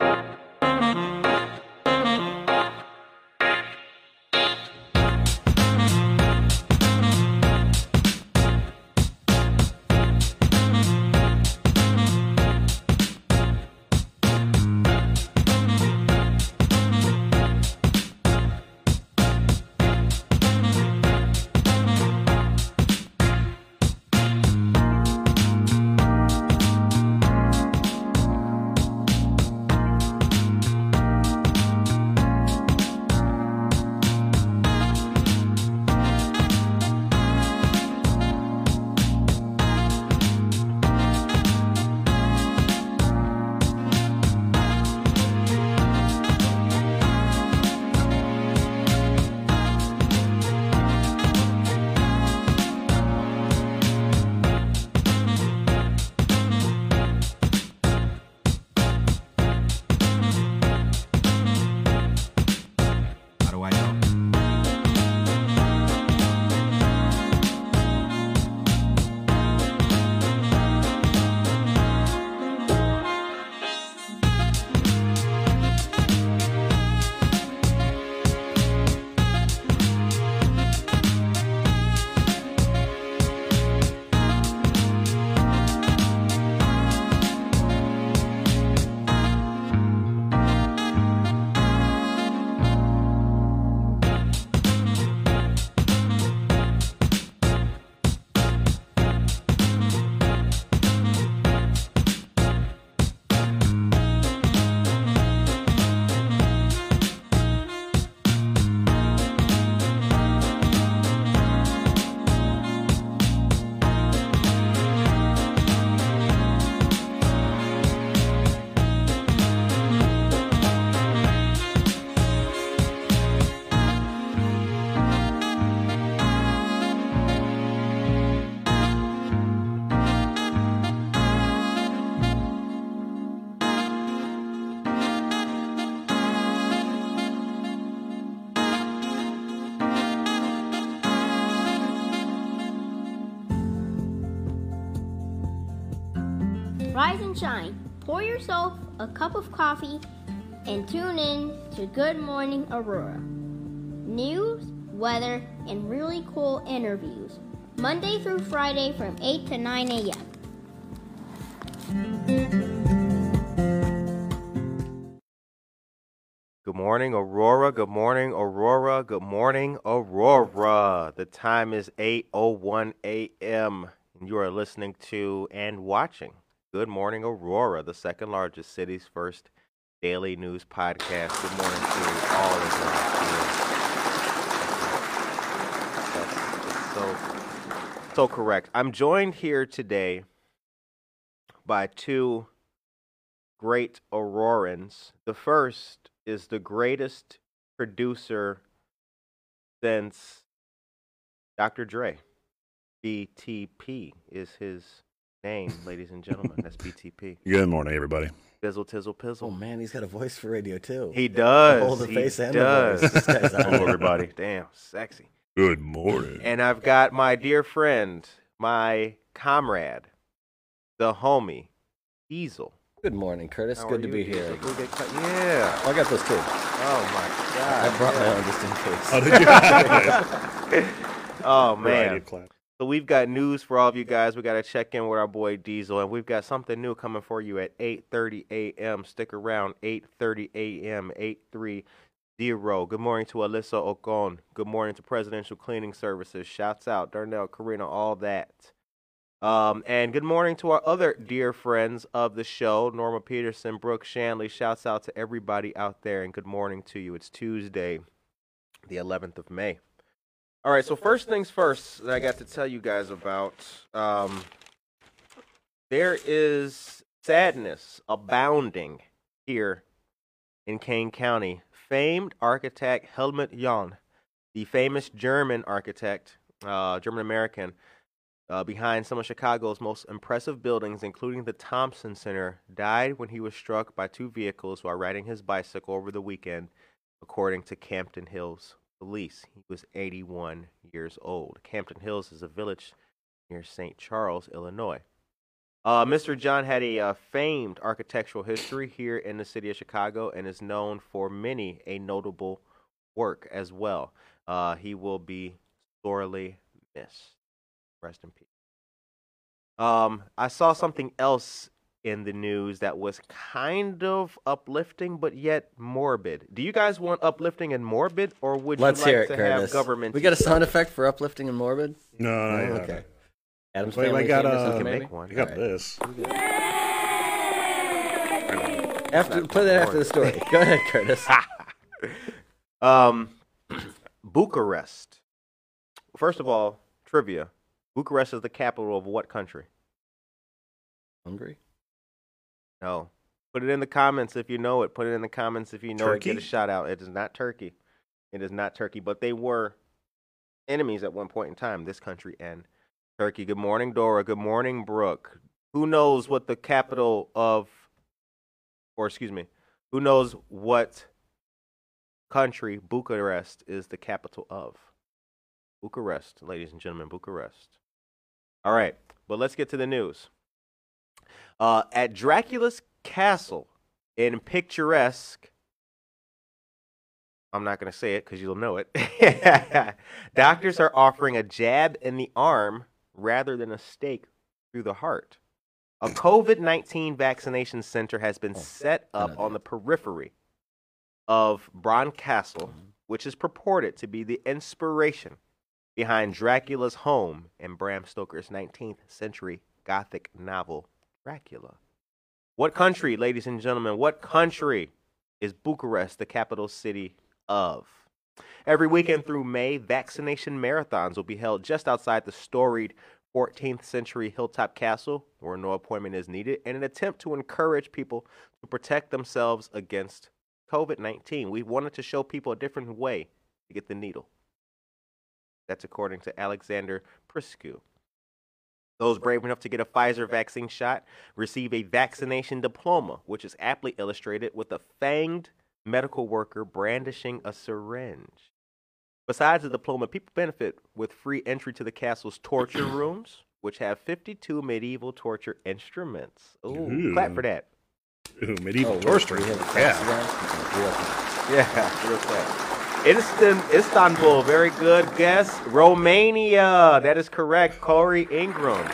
How shine. Pour yourself a cup of coffee and tune in to Good Morning Aurora. News, weather, and really cool interviews. Monday through Friday from 8 to 9 a.m. Good morning, Aurora. Good morning, Aurora. Good morning, Aurora. The time is 8:01 a.m. you are listening to and watching Good Morning Aurora, the second largest city's first daily news podcast. Good morning to all of you here. That's so so correct. I'm joined here today by two great Aurorans. The first is the greatest producer since Dr. Dre. BTP is his name, ladies and gentlemen. That's BTP. Good morning, everybody. Bizzle, tizzle, pizzle. Oh man, he's got a voice for radio too. He does. Hold the he face and the does. voice. This guy's Hello, everybody. Damn, sexy. Good morning. And I've got my dear friend, my comrade, the homie, Diesel. Good morning, Curtis. How Good to you, be Diesel? here. Go get cut- Yeah. Oh, I got those too. Oh my god. I brought my own just in case. How did you? Oh Variety man. So we've got news for all of you guys. We got to check in with our boy Diesel, and we've got something new coming for you at 8:30 a.m. Stick around. 8:30 a.m. 830. Good morning to Alyssa Ocon. Good morning to Presidential Cleaning Services. Shouts out Darnell, Karina, all that. Um, and good morning to our other dear friends of the show, Norma Peterson, Brooke Shanley. Shouts out to everybody out there, and good morning to you. It's Tuesday, the 11th of May. All right, so first things first that I got to tell you guys about. Um, there is sadness abounding here in Kane County. Famed architect Helmut Jahn, the famous German architect, uh, German American, uh, behind some of Chicago's most impressive buildings, including the Thompson Center, died when he was struck by two vehicles while riding his bicycle over the weekend, according to Campton Hills police. He was 81 years old. Campton Hills is a village near St. Charles, Illinois. Uh, Mr. Jahn had a uh, famed architectural history here in the city of Chicago and is known for many a notable work as well. Uh, he will be sorely missed. Rest in peace. Um, I saw something else in the news that was kind of uplifting, but yet morbid. Do you guys want uplifting and morbid, or would Let's you like hear it, to Curtis. have government? We got a sound effect for uplifting and morbid. No, no, Oh, no. okay. Adam's Wait, family I got, theme uh, can make one. I got Alright. this. After play that after the story. Go ahead, Curtis. Um, Bucharest. First of all, trivia. Bucharest is the capital of what country? Hungry? No. Put it in the comments if you know it. Put it in the comments if you know it. Get a shout out. It is not Turkey. It is not Turkey, but they were enemies at one point in time, this country and Turkey. Good morning, Dora. Good morning, Brooke. Who knows what the capital of, or excuse me, who knows what country Bucharest is the capital of? Bucharest, ladies and gentlemen, Bucharest. All right, but let's get to the news. Uh, at Dracula's castle in picturesque, I'm not going to say it because you'll know it. Doctors are offering a jab in the arm rather than a stake through the heart. A COVID 19 vaccination center has been Oh, set up on the periphery of Bran Castle, which is purported to be the inspiration behind Dracula's home in Bram Stoker's 19th century Gothic novel, Dracula. What country, ladies and gentlemen, what country is Bucharest the capital city of? Every weekend through May, vaccination marathons will be held just outside the storied 14th century Hilltop Castle, where no appointment is needed, in an attempt to encourage people to protect themselves against COVID 19. We wanted to show people a different way to get the needle. That's according to Alexander Priscu. Those brave enough to get a Pfizer vaccine shot receive a vaccination diploma, which is aptly illustrated with a fanged medical worker brandishing a syringe. Besides the diploma, people benefit with free entry to the castle's torture rooms, which have 52 medieval torture instruments. Ooh, clap for that. Ooh, medieval Oh, torture. we have a Yeah. class Yeah, real quick. Instan- Istanbul, very good guess. Romania, that is correct. Corey Ingram.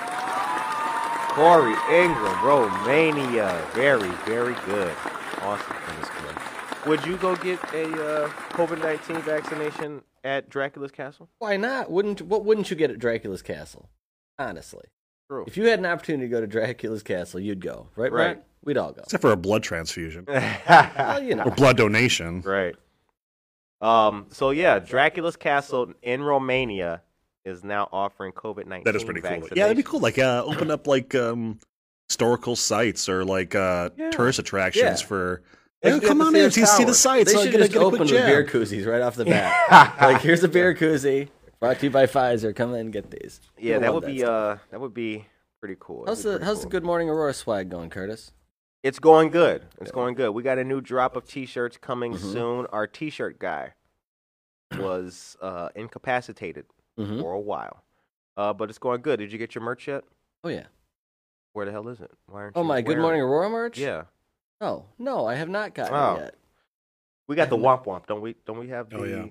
Corey Ingram, Romania. Very, very good. Awesome. Would you go get a uh, COVID 19 vaccination at Dracula's castle? Why not? Wouldn't what wouldn't you get at Dracula's castle? Honestly. True. If you had an opportunity to go to Dracula's castle, you'd go. Right, Right. Brent? We'd all go. Except for a blood transfusion Well, you know. or blood donation. Right. Um. So yeah, Dracula's castle in Romania is now offering COVID nineteen. That is pretty cool. Yeah, that'd be cool. Like, uh, open up like um, historical sites or like uh, Yeah. tourist attractions Yeah. for. They Hey, come on the in, see, see the sites. They I'll should get just get open quick with beer koozies right off the bat. like, here's a beer koozie. Brought to you by Pfizer. Come in and get these. Yeah, I that love would be stuff. uh that would be pretty cool. That'd How's the pretty How's the. Good Morning Aurora swag going, Curtis? It's going good. It's going good. We got a new drop of t-shirts coming Mhm. soon. Our t-shirt guy was uh incapacitated Mm-hmm. for a while. Uh but it's going good. Did you get your merch yet? Oh yeah. Where the hell is it? Why aren't Oh you my Good Morning it? Aurora merch. Yeah. Oh no, I have not gotten Oh. it yet. We got the womp womp, don't we? Don't we have the Oh, yeah.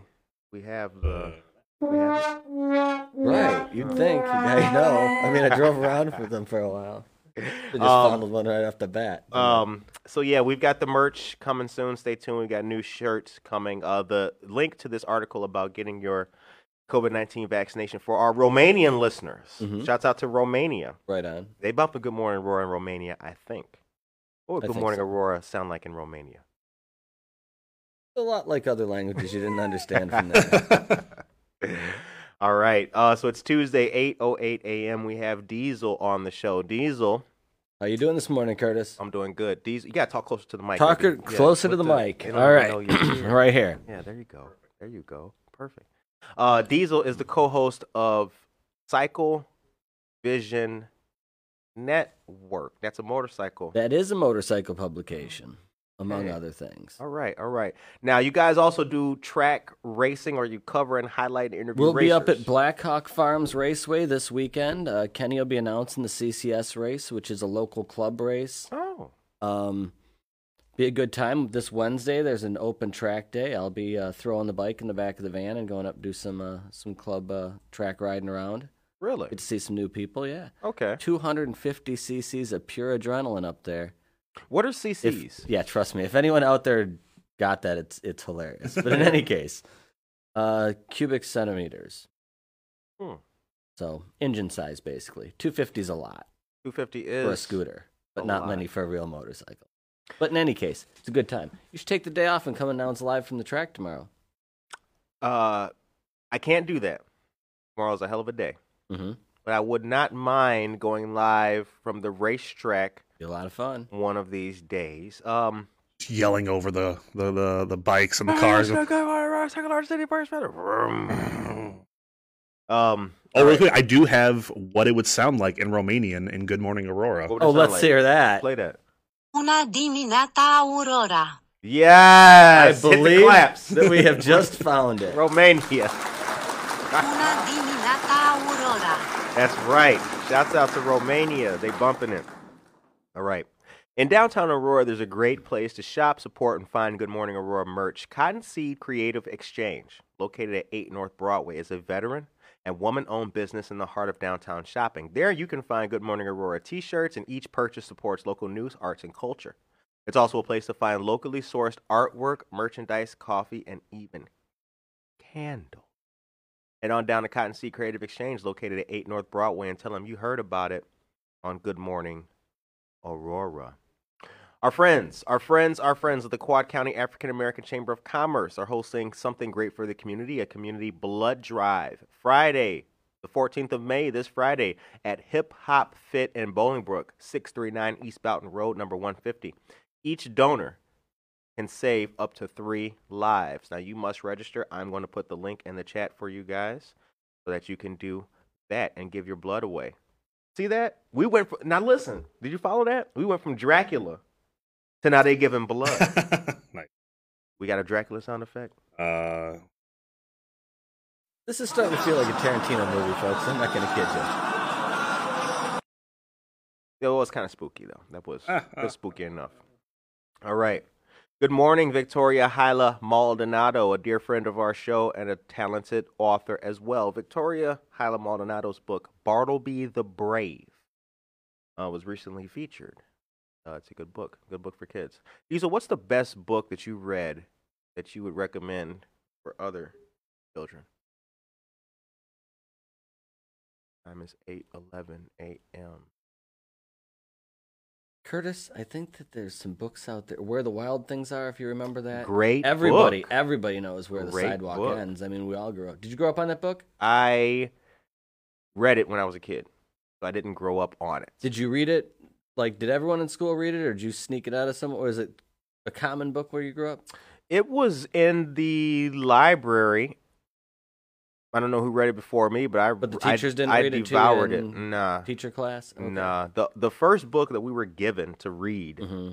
we have the Uh, we have it? Right. You'd think I know. I mean, I drove around for them for a while. Just Um, one right off the bat. Um, so yeah, we've got the merch coming soon. Stay tuned. We've got new shirts coming. Uh, the link to this article about getting your COVID nineteen vaccination for our Romanian listeners. Mhm. Shouts out to Romania. right on. They bump a Good Morning Aurora in Romania, I think. What would Good Morning so. Aurora sound like in Romania? A lot like other languages you didn't understand from there. All right. Uh, so it's Tuesday, eight oh eight a.m. We have Diesel on the show. Diesel, How you doing this morning, Curtis? I'm doing good. Diesel, you gotta talk closer to the mic. Talk closer to with the, mic. All right, right here. Yeah, there you go. There you go. Perfect. Uh, Diesel is the co-host of Cycle Vision Network. That's a motorcycle. That is a motorcycle publication. Among Okay. other things. All right, all right. Now, you guys also do track racing, or you cover and highlight and interview We'll be up at Blackhawk Farms Raceway this weekend. Uh, Kenny will be announcing the CCS race, which is a local club race. Oh, Um, be a good time this Wednesday. There's an open track day. I'll be uh, throwing the bike in the back of the van and going up do some uh, some club uh, track riding around. really? Get to see some new people. Yeah, Okay. 250 cc's of pure adrenaline up there. What are If- CCs? yeah, trust me. If anyone out there got that, it's it's hilarious. But in any case, uh, cubic centimeters. Hmm. So engine size, basically. 250 is a lot 250 is for a scooter, but a not lot. many for a real motorcycle. But in any case, it's a good time. You should take the day off and come announce live from the track tomorrow. Uh, I can't do that. Tomorrow's a hell of a day, Mm-hmm. but I would not mind going live from the racetrack Be a lot of fun. one of these days. Um, Yelling over the, the, the, the bikes and the cars. Um. Oh, all real right. quick, I do have what it would sound like in Romanian in Good Morning Aurora. What would it Oh, let's like? hear that. Play that. Una dimineața, Aurora! Yes. I Hit the believe claps. that we have just found it. Romania. Bună dimineața, Aurora! That's right. Shouts out to Romania. They bumping it. All right. In downtown Aurora, there's a great place to shop, support, and find Good Morning Aurora merch. Cottonseed Creative Exchange, located at 8 North Broadway, is a veteran and woman owned business in the heart of downtown shopping. There you can find Good Morning Aurora t shirts, and each purchase supports local news, arts, and culture. It's also a place to find locally sourced artwork, merchandise, coffee, and even candles. And on down to Cottonseed Creative Exchange, located at 8 North Broadway, and tell them you heard about it on Good Morning Aurora. Our friends, our friends, our friends of the Quad County African American Chamber of Commerce are hosting something great for the community a community blood drive. Friday, the 14th of May, this Friday, at Hip Hop Fit in Bolingbrook, 639 East Boughton Road, number 150. Each donor can save up to three lives. Now, you must register. I'm going to put the link in the chat for you guys so that you can do that and give your blood away. See that? We went from, now listen, did you follow that? We went from Dracula to now they giving blood. nice. we got a Dracula sound effect. Uh, This is starting to feel like a Tarantino movie, folks. I'm not going to kid you. It was kind of spooky though. That was, Ah, that was ah. spooky enough. All right. Good morning, Victoria Hyla Maldonado, a dear friend of our show and a talented author as well. Victoria Hyla Maldonado's book, Bartleby the Brave, uh, was recently featured. Uh, it's a good book, good book for kids. Diesel, what's the best book that you read that you would recommend for other children? Time is 8:11 a.m. Curtis, I think that there's some books out there. Where the Wild Things Are, if you remember that. Great Everybody, book. everybody knows where the sidewalk book. ends. I mean, we all grew up. Did you grow up on that book? I read it when I was a kid, so I didn't grow up on it. Did you read it? Like, did everyone in school read it, or did you sneak it out of someone? Or is it a common book where you grew up? It was in the library. I don't know who read it before me, but I But the I- teachers didn't I read it to you devoured it. Nah, Teacher class? nah. The the first book that we were given to read. hmm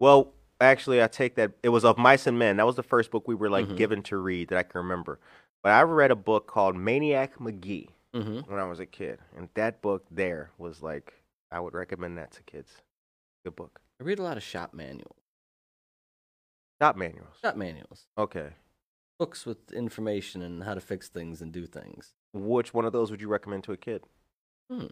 Well, actually, I take that. It was of Mice and Men. That was the first book we were like Mhm. given to read that I can remember. But I read a book called Maniac Magee hmm when I was a kid, and that book there was like I would recommend that to kids. Good book. I read a lot of shop manuals. Shop manuals. Shop manuals. Okay. Books with information and how to fix things and do things. Which one of those would you recommend to a kid? Hmm.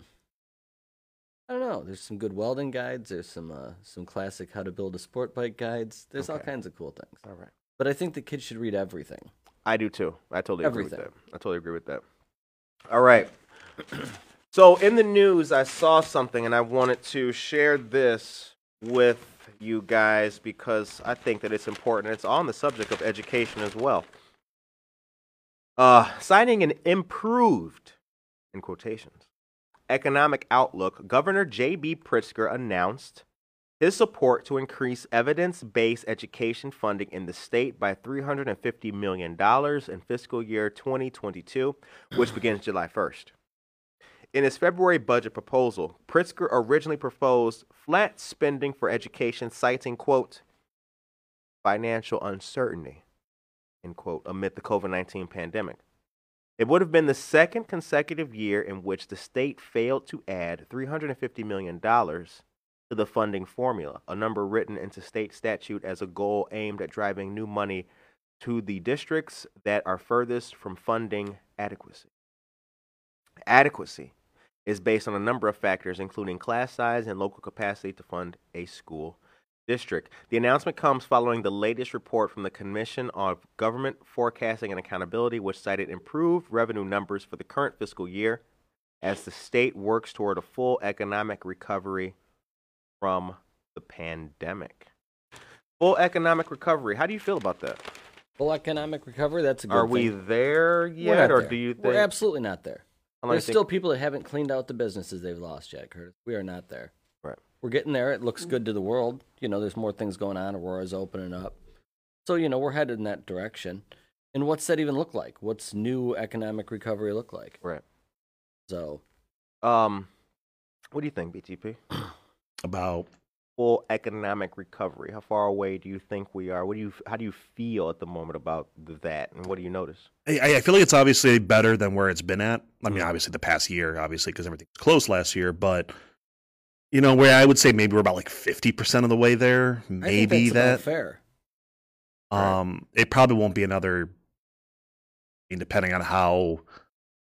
I don't know. There's some good welding guides. There's some uh, some classic how to build a sport bike guides. There's all kinds of cool things. All right. But I think the kids should read everything. I do too. I totally agree with that. I totally agree with that. All right. So in the news, I saw something and I wanted to share this with you guys because I think that it's important. It's on the subject of education as well. Uh, citing an improved, in quotations, economic outlook, Governor J.B. Pritzker announced his support to increase evidence based education funding in the state by $350 million in fiscal year 2022, which begins July 1st. In his February budget proposal, Pritzker originally proposed flat spending for education, citing, quote, financial uncertainty, end quote, amid the COVID 19 pandemic. It would have been the second consecutive year in which the state failed to add $350 million to the funding formula, a number written into state statute as a goal aimed at driving new money to the districts that are furthest from funding adequacy. Adequacy is based on a number of factors, including class size and local capacity to fund a school district. The announcement comes following the latest report from the Commission on Government Forecasting and Accountability, which cited improved revenue numbers for the current fiscal year as the state works toward a full economic recovery from the pandemic. Full economic recovery. How do you feel about that? Full economic recovery. That's a good Are we thing. there yet, or there. do you think? We're absolutely not there. How long do you There's think- still people that haven't cleaned out the businesses they've lost yet, Curtis. We are not there. Right. We're getting there. It looks good to the world. You know, there's more things going on. Aurora's opening up. So, you know, we're headed in that direction. And what's that even look like? What's new economic recovery look like? Right. So, Um, what do you think, BTP? About Full economic recovery. How far away do you think we are? What do you? How do you feel at the moment about that? And what do you notice? I, I feel like it's obviously better than where it's been at. I mean, Mhm. obviously the past year, obviously because everything was closed last year, but you know, where I would say maybe we're about like fifty percent of the way there, I think maybe that's that. fair. Um, it probably won't be another. I mean, depending on how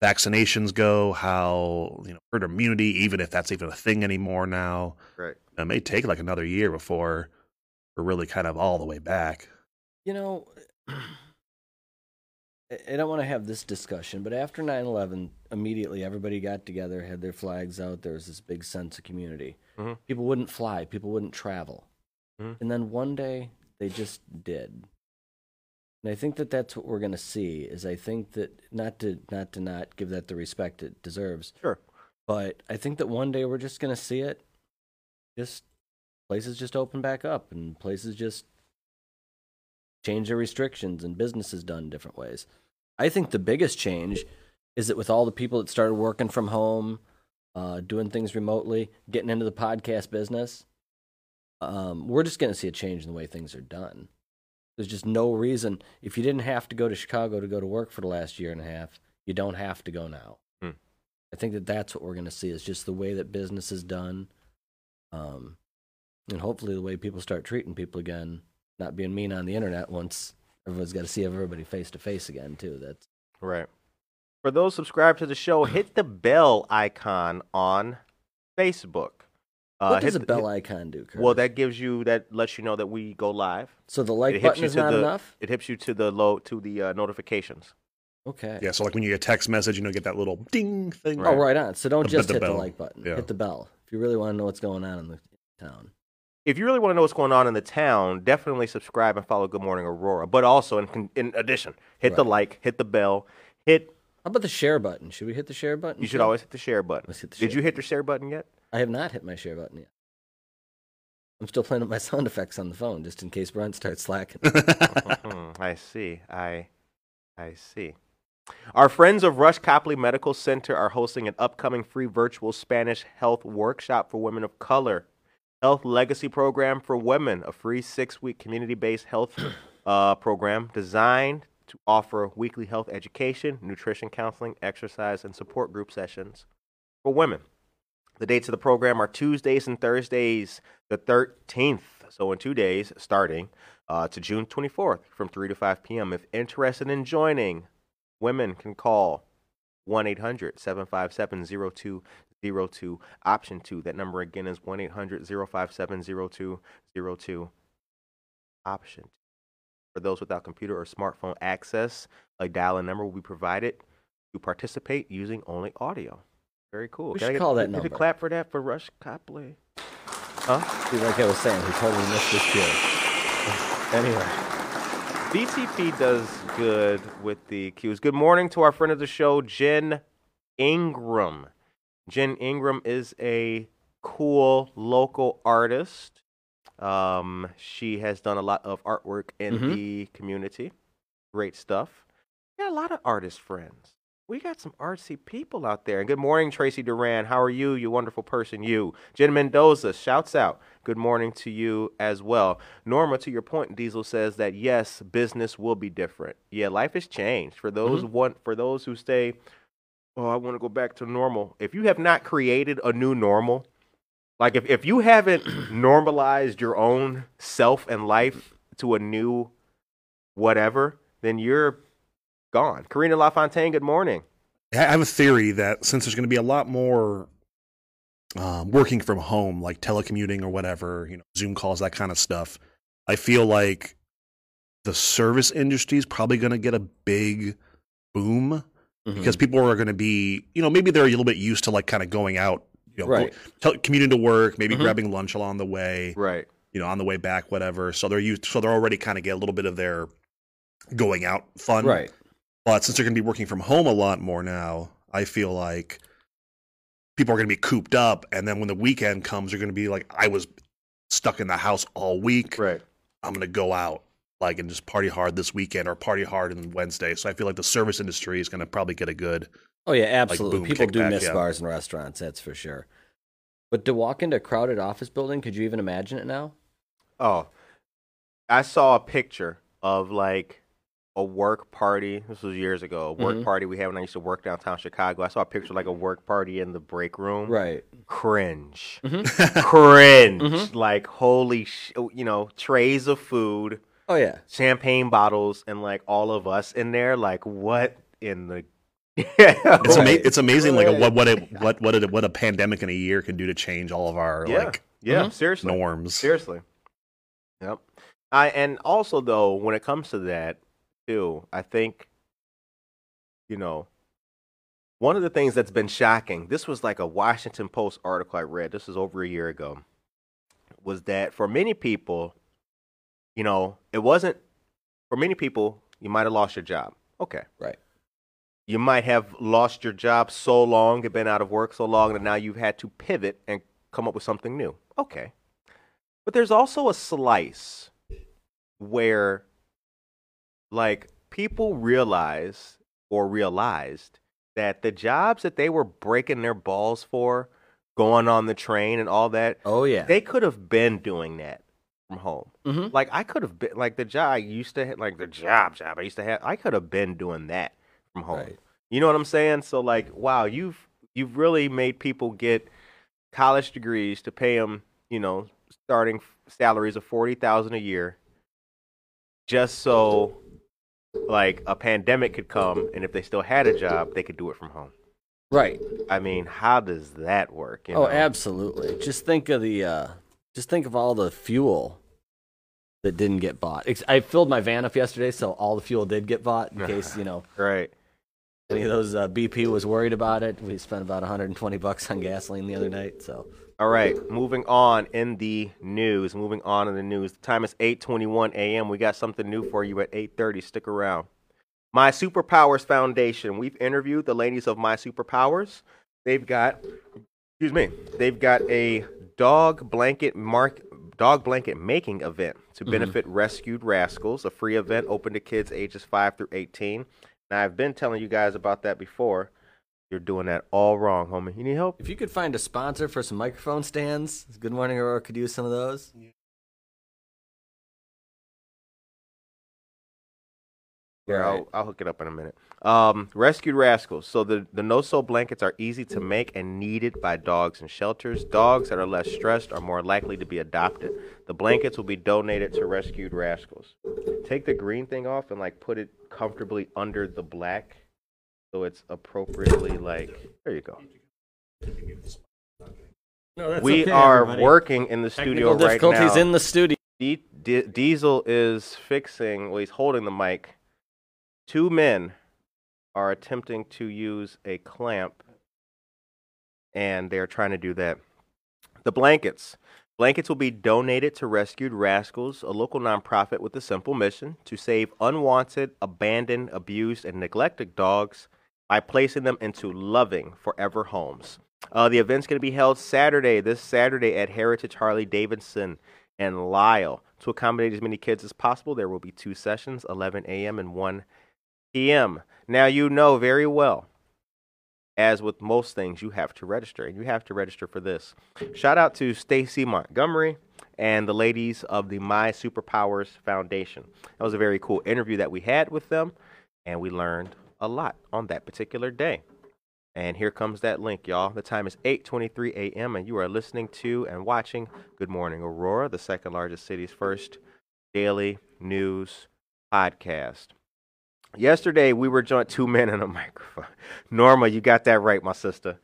vaccinations go, how you know herd immunity, even if that's even a thing anymore now, Right. it may take like another year before we're really kind of all the way back. You know, I- I don't want to have this discussion, but after 9 11, immediately everybody got together, had their flags out. There was this big sense of community. Mhm. People wouldn't fly, people wouldn't travel. Mhm. And then one day, they just did. And I think that that's what we're going to see. Is I think that not to not to not give that the respect it deserves, Sure. but I think that one day we're just going to see it. Just places just open back up, and places just change their restrictions, and businesses done different ways. I think the biggest change is that with all the people that started working from home, uh, doing things remotely, getting into the podcast business, um, we're just going to see a change in the way things are done. There's just no reason. If you didn't have to go to Chicago to go to work for the last year and a half, you don't have to go now. Hmm. I think that that's what we're going to see is just the way that business is done, um, and hopefully the way people start treating people again, not being mean on the internet once everyone's got to see everybody face to face again too. That's Right. For those subscribed to the show, hit the bell icon on Facebook. Uh, what does hit a bell hit- icon do? Curtis? Well, that gives you that lets you know that we go live. so the like it hits button you is to not the enough. it hits you to the low to the uh, notifications. Okay. Yeah, so like when you get a text message, you know, get that little ding thing. Oh, right on. So don't The- just the hit the like button. Yeah. Hit the bell if you really want to know what's going on in the town. If you really want to know what's going on in the town, definitely subscribe and follow Good Morning Aurora. But also, in in addition, hit the like, hit the bell, hit. How about the share button? Should we hit the share button? You should too? always hit the share button. Let's hit the Did share. you hit the share button yet? I have not hit my share button yet. I'm still playing with my sound effects on the phone just in case Brent starts slacking. I see. I I see. Our friends of Rush Copley Medical Center are hosting an upcoming free virtual Spanish health workshop for women of color. Health Legacy Program for Women, a free six week community based health uh, program designed to offer weekly health education, nutrition counseling, exercise, and support group sessions for women. The dates of the program are Tuesdays and Thursdays, the 13th, so in two days, starting uh, to June 24th from 3 to 5 p.m. If interested in joining, women can call 1 800 757 0202, option 2. That number again is 1 800 057 0202, option 2. For those without computer or smartphone access, a dial in number will be provided to participate using only audio. Very cool. We Can should get- call that a clap for that for Rush Copley. Huh? See, like I was saying, he totally missed this cue. Anyway, BTP does good with the cues. Good morning to our friend of the show, Jen Ingram. Jen Ingram is a cool local artist. Um, she has done a lot of artwork in Mhm. the community. Great stuff. Got a lot of artist friends. We got some artsy people out there. And good morning, Tracy Duran. How are you, you wonderful person, you? Jen Mendoza shouts out. Good morning to you as well. Norma, to your point, Diesel says that yes, business will be different. Yeah, life has changed for those mm-hmm. one for those who stay. Oh, I want to go back to normal. If you have not created a new normal, like if, if you haven't normalized your own self and life to a new whatever, then you're gone. Karina LaFontaine, good morning. I have a theory that since there's going to be a lot more um, working from home, like telecommuting or whatever, you know, Zoom calls, that kind of stuff, I feel like the service industry is probably going to get a big boom because people are going to be, you know, maybe they're a little bit used to like kind of going out, you know, Right. tel- commuting to work, maybe Mhm. grabbing lunch along the way, Right. you know, on the way back, whatever. So they're used, so they're already kind of get a little bit of their going out fun, right. But since they're going to be working from home a lot more now, I feel like people are going to be cooped up. And then when the weekend comes, they're going to be like, I was stuck in the house all week. Right. I'm going to go out like and just party hard this weekend or party hard on Wednesday. So I feel like the service industry is going to probably get a good. Oh yeah, absolutely. boom, People do kickback, miss yeah. bars and restaurants, that's for sure. But to walk into a crowded office building, could you even imagine it now? Oh, I saw a picture of like a work party. This was years ago. A work Mhm. party we had when I used to work downtown Chicago. I saw a picture of, like a work party in the break room. Right. Cringe. Mhm. Cringe. Mhm. Like holy, sh- you know, trays of food, Oh yeah. champagne bottles, and like all of us in there. Like what in the? It's, ama- it's amazing, like Right. what what a, what what a, what a pandemic in a year can do to change all of our yeah, like yeah. Mhm. Seriously. norms. Seriously. Yep. I and also though, when it comes to that too, I think, you know, one of the things that's been shocking, this was like a Washington Post article I read, this was over a year ago, was that for many people, you know, it wasn't for many people, you might have lost your job. Okay. Right. You might have lost your job so long, you've been out of work so long that now you've had to pivot and come up with something new. Okay. But there's also a slice where like people realize or realized that the jobs that they were breaking their balls for, going on the train and all that, Oh yeah. they could have been doing that from home. Mhm. Like I could have been like the job I used to have, like the job job I used to have. I could have been doing that from home. Right. You know what I'm saying? So like, wow, you've you've really made people get college degrees to pay them, you know, starting salaries of forty thousand a year, just so like a pandemic could come, and if they still had a job, they could do it from home. Right. I mean, how does that work? you Oh, know? absolutely. Just think of the uh just think of all the fuel that didn't get bought. I filled my van up yesterday, so all the fuel did get bought in case, you know, Right. any of those uh, BP was worried about it. We spent about 120 bucks on gasoline the other night, so All right, moving on in the news. Moving on in the news. The time is 8:21 a.m. We got something new for you at 8:30. Stick around. My Superpowers Foundation. We've interviewed the ladies of My Superpowers. They've got, excuse me, they've got a dog blanket mark dog blanket making event to mm-hmm. benefit rescued rascals. A free event open to kids ages five through 18. Now I've been telling you guys about that before. You're doing that all wrong, homie. You need help? if you could find a sponsor for some microphone stands, Good Morning Aurora could use some of those. Yeah, Right. I'll, I'll hook it up in a minute. Um, rescued rascals. So the the no so blankets are easy to make and needed by dogs in shelters. Dogs that are less stressed are more likely to be adopted. The blankets will be donated to rescued rascals. Take the green thing off and like put it comfortably under the black, so it's appropriately like. There you go. No, that's we are working in the studio Technical right difficulties now. in the studio. D- D- Diesel is fixing, well, he's holding the mic. Two men are attempting to use a clamp, and they're trying to do that. The blankets. Blankets will be donated to Rescued Rascals, a local nonprofit with a simple mission to save unwanted, abandoned, abused, and neglected dogs by placing them into loving, forever homes. Uh, the event's going to be held Saturday, this Saturday at Heritage Harley Davidson and Lisle. To accommodate as many kids as possible, there will be two sessions, 11 a.m. and 1 p.m. Now, you know very well as with most things, you have to register, and you have to register for this. Shout out to Stacy Montgomery and the ladies of the My Superpowers Foundation. That was a very cool interview that we had with them, and we learned a lot on that particular day. And here comes that link, y'all. The time is 8:23 a.m. and you are listening to and watching Good Morning Aurora, the second largest city's first daily news podcast. Yesterday we were joined two men in a microphone. Norma, you got that right, my sister.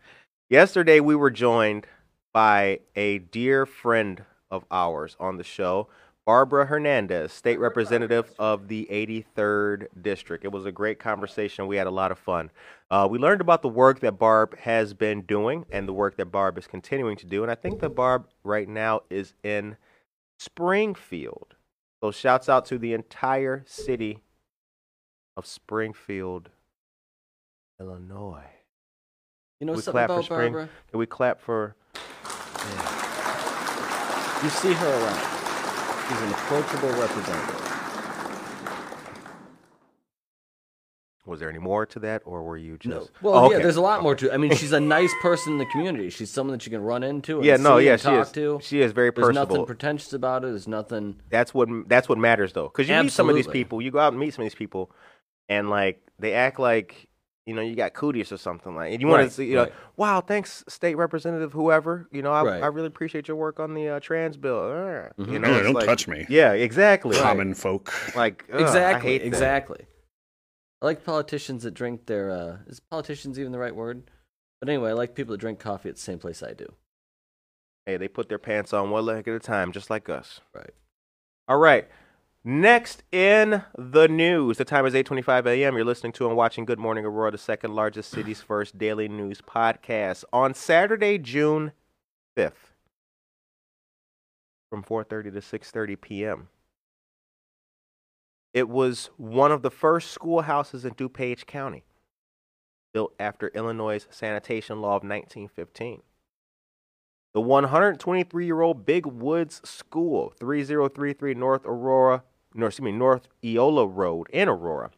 Yesterday we were joined by a dear friend of ours on the show, Barbara Hernandez, state representative of the 83rd district. It was a great conversation. We had a lot of fun. Uh, we learned about the work that Barb has been doing and the work that Barb is continuing to do. And I think that Barb right now is in Springfield. So shouts out to the entire city of Springfield, Illinois. You know We something clap for about. Barbara? Can we clap for You see her around. She's an approachable representative. Was there any more to that, or were you just? No. Well, Oh, yeah, there's a lot more to it. I mean, she's a nice person in the community. She's someone that you can run into and Yeah, no, yeah, she talk is. to. She is very personable. There's nothing pretentious about it. There's nothing. that's what that's what matters though, because you meet some of these people. You go out and meet some of these people, and like they act like you know you got cooties or something like. And you want Right, to see, you know, wow, thanks, state representative, whoever. You know, I, Right. I really appreciate your work on the uh, trans bill. Uh, You Mhm. know, Yeah, it's don't like- touch me. Yeah, exactly. Common folk. Like ugh, I exactly. hate. Exactly. I like politicians that drink their. Uh, is politicians even the right word? But anyway, I like people that drink coffee at the same place I do. Hey, they put their pants on one leg at a time, just like us. Right. All right. Next in the news, the time is 8:25 a.m. You're listening to and watching Good Morning Aurora, the second largest city's first daily news podcast, on Saturday, June 5th, from 4:30 to 6:30 p.m. It was one of the first schoolhouses in DuPage County, built after Illinois' sanitation law of 1915. The 123 year old Big Woods School, 3033 North Aurora, no, excuse me, North Eola Road in Aurora.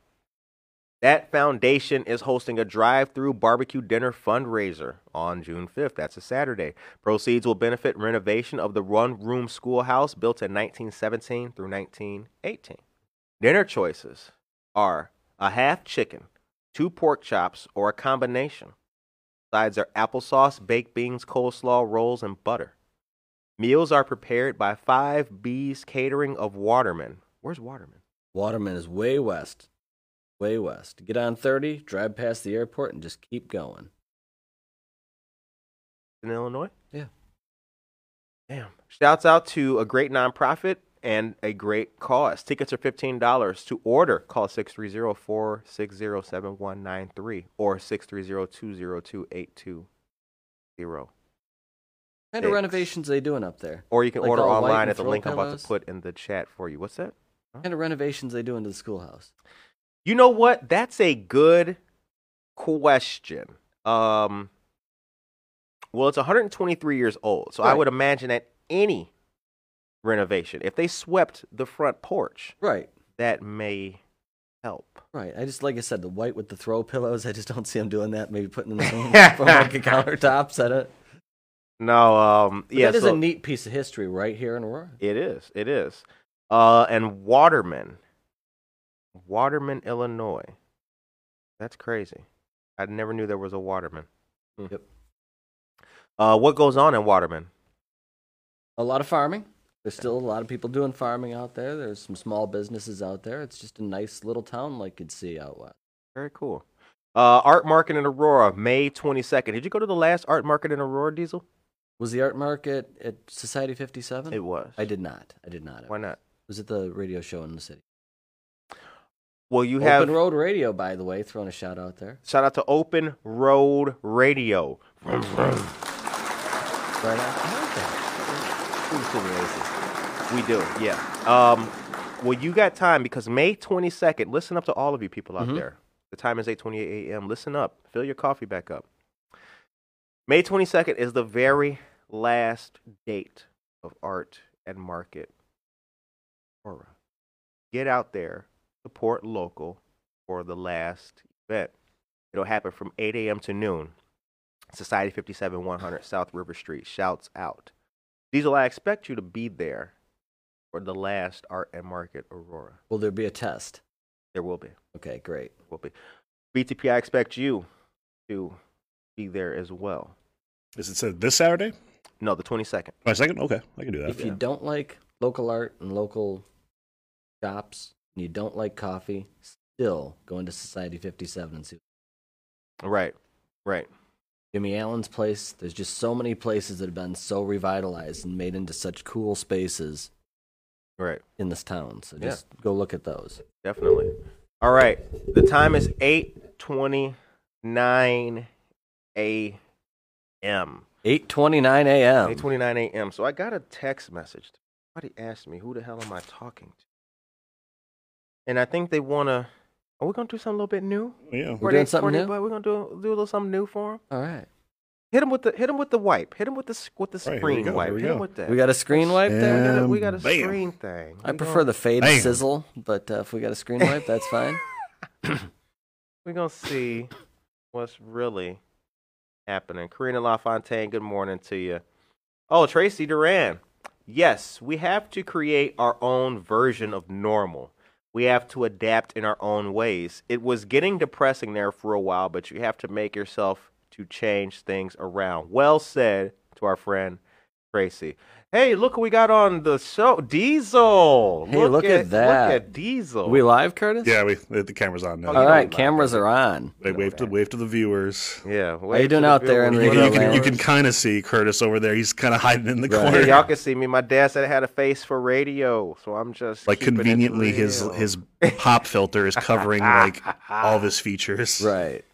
That foundation is hosting a drive through barbecue dinner fundraiser on June 5th. That's a Saturday. Proceeds will benefit renovation of the one room schoolhouse built in 1917 through 1918. Dinner choices are a half chicken, two pork chops, or a combination. Sides are applesauce, baked beans, coleslaw, rolls, and butter. Meals are prepared by Five B's Catering of Waterman. Where's Waterman? Waterman is way west. Way west. Get on 30, drive past the airport, and just keep going. In Illinois? Yeah. Damn. Shouts out to a great nonprofit and a great cause. Tickets are $15. To order, call 630 460 7193 or 630 202 8200. What kind of renovations are they doing up there? Or you can Like order online at the throw link I'm about to put in the chat for you. What's that? What kind of renovations they doing to the schoolhouse? You know what? That's a good question. Um, well, it's 123 years old, so I would imagine that any renovation, if they swept the front porch, Right. that may help. Right. I just like I said, the white with the throw pillows. I just don't see them doing that. Maybe putting them from like a countertop. Set it. No, um, But yeah, that is so a neat piece of history right here in Aurora. it is. It is. Uh, and Waterman, Waterman, Illinois. That's crazy. I never knew there was a Waterman. Hmm. Yep. Uh, what goes on in Waterman? A lot of farming. There's still a lot of people doing farming out there. There's some small businesses out there. It's just a nice little town like you'd see out west. Very cool. Uh, art market in Aurora, May 22nd. Did you go to the last art market in Aurora, Diesel? Was the art market at Society 57? It was. I did not. I did not. Why not? Was it the radio show in the city. Well, you have Open Road Radio, by the way, throwing a shout out there. shout out to Open Road Radio. Right on. I like that. Who's to the races? We do, yeah. Um, well, you got time because May 22nd. Listen up to all of you people out Mhm. there. The time is 8:28 a.m. Listen up. Fill your coffee back up. May 22nd is the very last date of Art and Market Aurora. Get out there, support local for the last event. It'll happen from 8 a.m. to noon. Society 57 100 South River Street. Shouts out. Diesel, I expect you to be there for the last Art and Market Aurora. Will there be a test? There will be. Okay, great. Will be. BTP, I expect you to be there as well. Is it said this Saturday? No, the 22nd. My second? Okay, I can do that. If you don't like local art and local shops, and you don't like coffee, still go into Society 57 and see. Right, right. Jimmy Allen's place. There's just so many places that have been so revitalized and made into such cool spaces Right. in this town. So Yeah. just go look at those. Definitely. All right. The time is 8:29 a.m. 8:29 a.m. 8:29 a.m. So I got a text message. Somebody asked me, "Who the hell am I talking to?" And I think they want to Are we going to do something a little bit new? Yeah. We're For doing something new? but We're going to do do a little something new for them. All right. Hit him with the hit him with the wipe. Hit him with the with the Right, screen go, wipe. here we Hit him with that. We got a screen wipe we there. got a, we got a screen thing. I We prefer the fade Bam. sizzle, but uh, if we got a screen wipe, that's fine. We're gonna see what's really happening. Karina LaFontaine, good morning to you. Oh, Tracy Duran. Yes, we have to create our own version of normal. We have to adapt in our own ways. It was getting depressing there for a while, but you have to make yourself to change things around. Well said to our friend Tracy. Hey, look what we got on the show. Diesel. Hey, look at that. Look at Diesel. we live, Curtis? Yeah, we the, the camera's on now. Oh, All you know right, we live, cameras are on. They wave to wave to the viewers. Yeah. How are you doing out there in You, can- you can, you can kind of see Curtis over there. He's kind of hiding in the Right. corner. Yeah, y'all can see me. My dad said I had a face for radio, so I'm just like keeping it conveniently, his his pop filter is covering like all of his features. Right.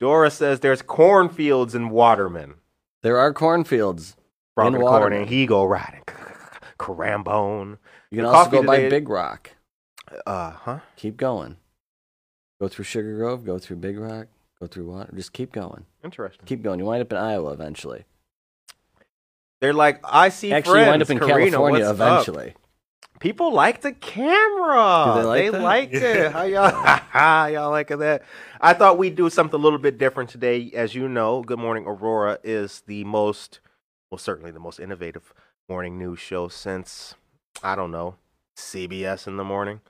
Dora says there's cornfields in Waterman. There are cornfields. From In the and he go riding. Carambone. You can The also coffee go by today- Big Rock. Uh huh. Keep going. Go through Sugar Grove, go through Big Rock, go through water. Just keep going. Interesting. Keep going. You wind up in Iowa eventually. They're like, I see Actually, you wind up in Karina, California what's up? eventually. People like the camera. Do they like that? it. How y'all, y'all like that? I thought we'd do something a little bit different today. As you know, Good Morning Aurora is the most, well, certainly the most innovative morning news show since, I don't know, CBS in the morning.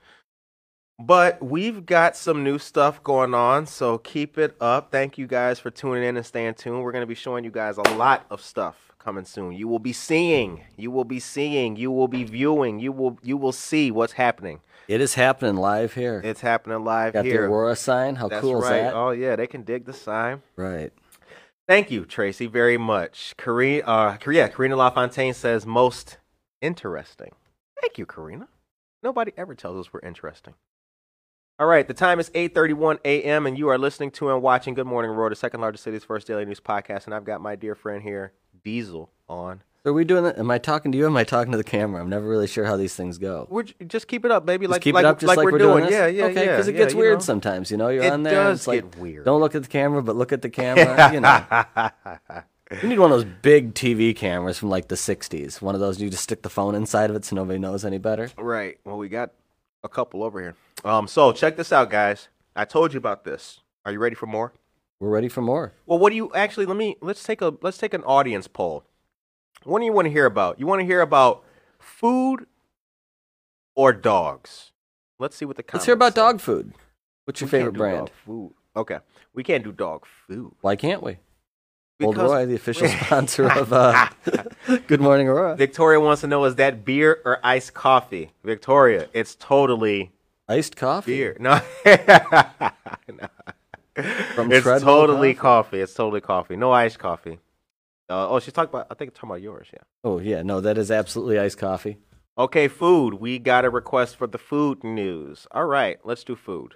But we've got some new stuff going on, so keep it up. Thank you guys for tuning in and staying tuned. We're going to be showing you guys a lot of stuff coming soon. You will be seeing, you will be seeing, you will be viewing, you will you will see what's happening. It is happening live here. It's happening live Got here. the Aurora sign. How That's cool is right. that? Oh yeah, they can dig the sign. Right. Thank you, Tracy, very much. Karina, uh, yeah, Karina LaFontaine says most interesting. Thank you, Karina. Nobody ever tells us we're interesting. All right, the time is 8:31 a.m. and you are listening to and watching Good Morning Aurora, the second largest city's first daily news podcast, and I've got my dear friend here, Diesel, on. Are we doing that? Am I talking to you? Or am I talking to the camera? I'm never really sure how these things go. We're j- just keep it up, baby. Just like keep like, it up, just like, like, we're, doing. doing. this? Yeah, yeah, okay, yeah. because it yeah, gets you weird know. sometimes. You know, you're It on there. and does it's like, get weird. Don't look at the camera, but look at the camera. you know, you need one of those big TV cameras from like the '60s. One of those you just stick the phone inside of it so nobody knows any better. Right. Well, we got a couple over here. Um. So check this out, guys. I told you about this. Are you ready for more? We're ready for more. Well, what do you actually? Let me let's take a let's take an audience poll. What do you want to hear about? You want to hear about food or dogs? Let's see what the Let's hear about comments dog food. What's your We favorite brand? dog food. Okay, we can't do dog food. Why can't we? Old Because- Roy, the official sponsor of uh, Good Morning Aurora. Victoria wants to know: Is that beer or iced coffee? Victoria, it's totally Iced coffee. beer. No, No. From it's Treadwell totally Coffee? coffee. It's totally coffee. No iced coffee. Uh, oh, she's talking about. I think it's talking about yours. Yeah. Oh yeah, no, that is absolutely iced coffee. Okay, food. We got a request for the food news. All right, let's do food.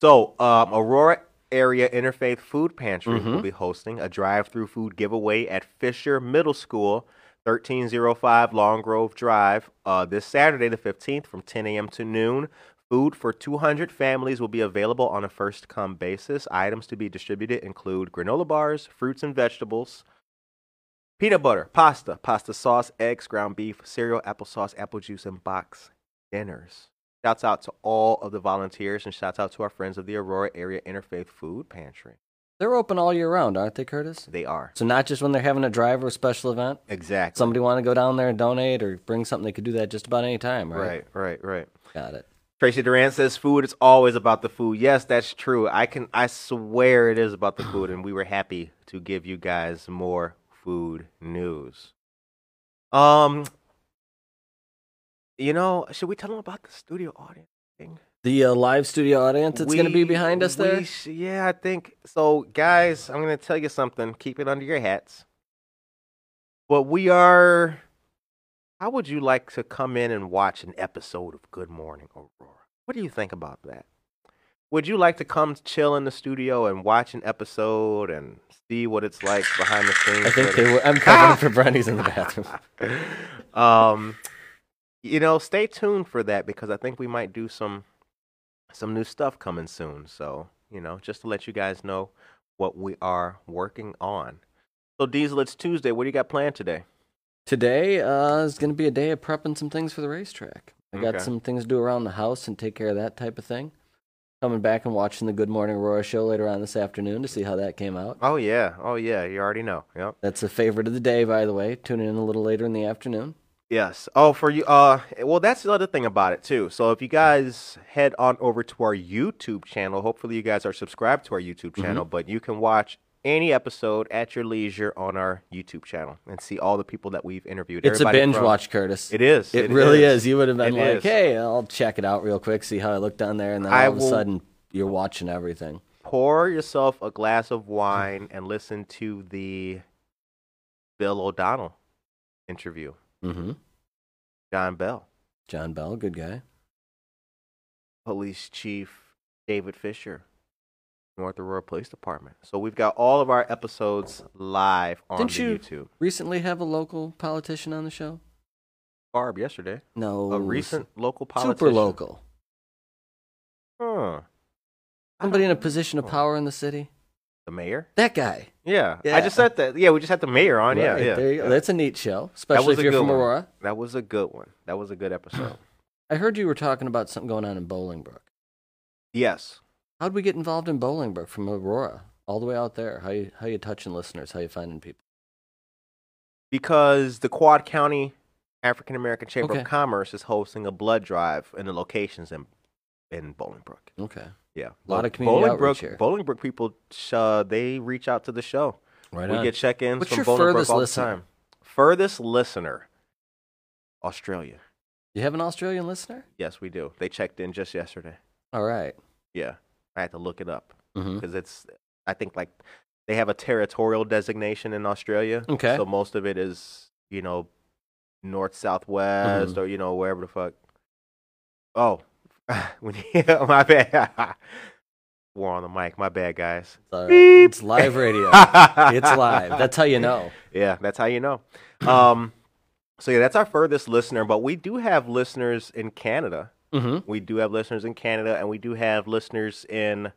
So, um, Aurora Area Interfaith Food Pantry will Mhm. be hosting a drive-through food giveaway at Fisher Middle School, 1305 Long Grove Drive, uh, this Saturday, the 15th, from 10 a.m. to noon. Food for 200 families will be available on a first-come basis. Items to be distributed include granola bars, fruits and vegetables, peanut butter, pasta, pasta sauce, eggs, ground beef, cereal, applesauce, apple juice, and box dinners. Shouts out to all of the volunteers and shouts out to our friends of the Aurora Area Interfaith Food Pantry. They're open all year round, aren't they, Curtis? They are So not just when they're having a drive or a special event. exactly Somebody want to go down there and donate or bring something, they could do that just about any time, right? right, right, right. Got it. Tracy Duran says food is always about the food. Yes, that's true. I can I swear it is about the food and we were happy to give you guys more food news. Um you know, should we tell them about the studio audience thing? The uh, live studio audience that's going to be behind us there. sh- yeah, I think so. Guys, I'm going to tell you something. Keep it under your hats. But we are. How would you like to come in and watch an episode of Good Morning Aurora? What do you think about that? Would you like to come chill in the studio and watch an episode and see what it's like behind the scenes? I think they were. I'm covering for Brenny's in the bathroom. um, you know, stay tuned for that because I think we might do some some new stuff coming soon. So, you know, just to let you guys know what we are working on. So, Diesel, it's Tuesday. What do you got planned today? Today uh, is going to be a day of prepping some things for the racetrack. I got Okay. some things to do around the house and take care of that type of thing. Coming back and watching the Good Morning Aurora show later on this afternoon to see how that came out. Oh yeah, oh yeah. You already know. Yep. That's a favorite of the day, by the way. Tune in a little later in the afternoon. Yes. Oh, for you. Uh, well, that's the other thing about it too. So if you guys head on over to our YouTube channel, hopefully you guys are subscribed to our YouTube channel, but you can watch any episode at your leisure on our YouTube channel and see all the people that we've interviewed. It's a binge from- watch, Curtis. It is. It, really is. You would have been It like, is. "Hey, I'll check it out real quick, see how I look down there," and then all I of a sudden you're watching everything. Pour yourself a glass of wine and listen to the Bill O'Donnell interview. Mm-hmm. John Bell, John Bell, good guy. Police Chief David Fisher, North Aurora Police Department. So we've got all of our episodes live on Didn't you- YouTube. Recently, have a local politician on the show. Barb yesterday. No, A recent local politician. super local. Huh. Somebody in a position of power in the city. The mayor? That guy. Yeah. yeah. I just said that. Yeah, we just had the mayor on. yeah, Right, yeah. There you go. That's a neat show, especially if you're from one. Aurora. That was a good one. That was a good episode. I heard you were talking about something going on in Bolingbrook. yes. How'd we get involved in Bolingbrook from Aurora all the way out there? How you how you touching listeners? How you finding people? because the Quad County African American Chamber Okay. of Commerce is hosting a blood drive in the locations in in Bolingbrook. Okay, Yeah, a Lot of community Bolingbrook. here. Bolingbrook people, uh, they reach out to the show. right we on. get check-ins What's from Bolingbrook all listener? the time. Furthest listener, Australia. you have an Australian listener? Yes, we do. They checked in just yesterday. All right. Yeah, I had to look it up Mm-hmm. because it's. I think like they have a territorial designation in Australia. Okay. So most of it is you know north southwest Mm-hmm. or you know wherever the fuck. Oh, when my bad. War on the mic. My bad, guys. It's, it's live radio. it's live. That's how you know. Yeah, that's how you know. Um, so yeah, that's our furthest listener. But we do have listeners in Canada. Mm-hmm. We do have listeners in Canada, and we do have listeners in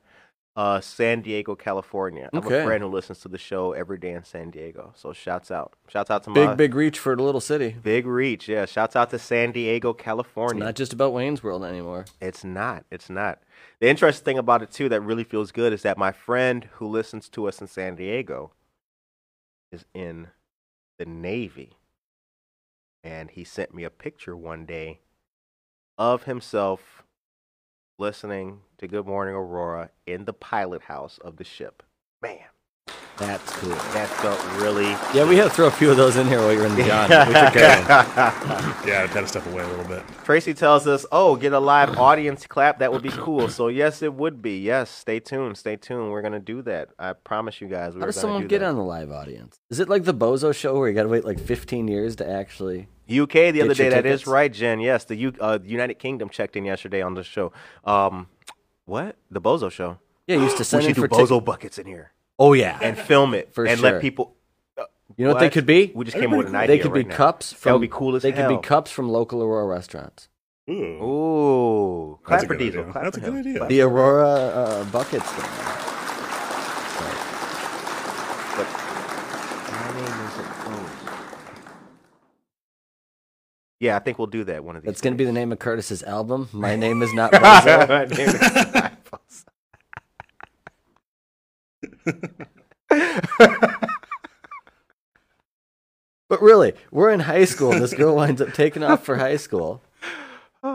uh, San Diego, California. I have Okay. a friend who listens to the show every day in San Diego. So shouts out, shouts out to Big my big big reach for the little city. big reach. Yeah, shouts out to San Diego, It's California. not just about Wayne's World anymore. It's not. It's not. The interesting thing about it too that really feels good is that my friend who listens to us in San Diego is in the Navy. And he sent me a picture one day of himself listening to Good Morning Aurora in the pilot house of the ship. Man, That's cool. that felt really Yeah, we had to throw a few of those in here while you were in the John. We took care. Yeah, I've had to step away a little bit. Tracy tells us, "Oh, get a live audience clap. That would be cool." So yes, it would be. Yes, stay tuned. Stay tuned. We're gonna do that. I promise you guys. We're How does someone do get that. on the live audience? Is it like the Bozo show where you got to wait like 15 years to actually? UK the other Get your day? That is tickets? right, Jen. Yes, the U- uh, United Kingdom checked in yesterday on the show. Um, what the Bozo show? Yeah, you used to We send in should do for Bozo tic- buckets in here Oh yeah, and film it For and sure. let people. you know what, they could be? We just came up with an That'd idea. They could be now. cups from. That would be cool as They hell. could be cups from local Aurora restaurants. Ooh. Ooh, clap That's a for good Diesel. idea. That's a good idea. The. Aurora uh, buckets. Thing. But my name isn't Bozo. Yeah, I think we'll do that one of these. That's going to be the name of Curtis's album. My name is not Bozo. My name is not Bozo. But really, we're in high school, and this girl winds up taking off for high school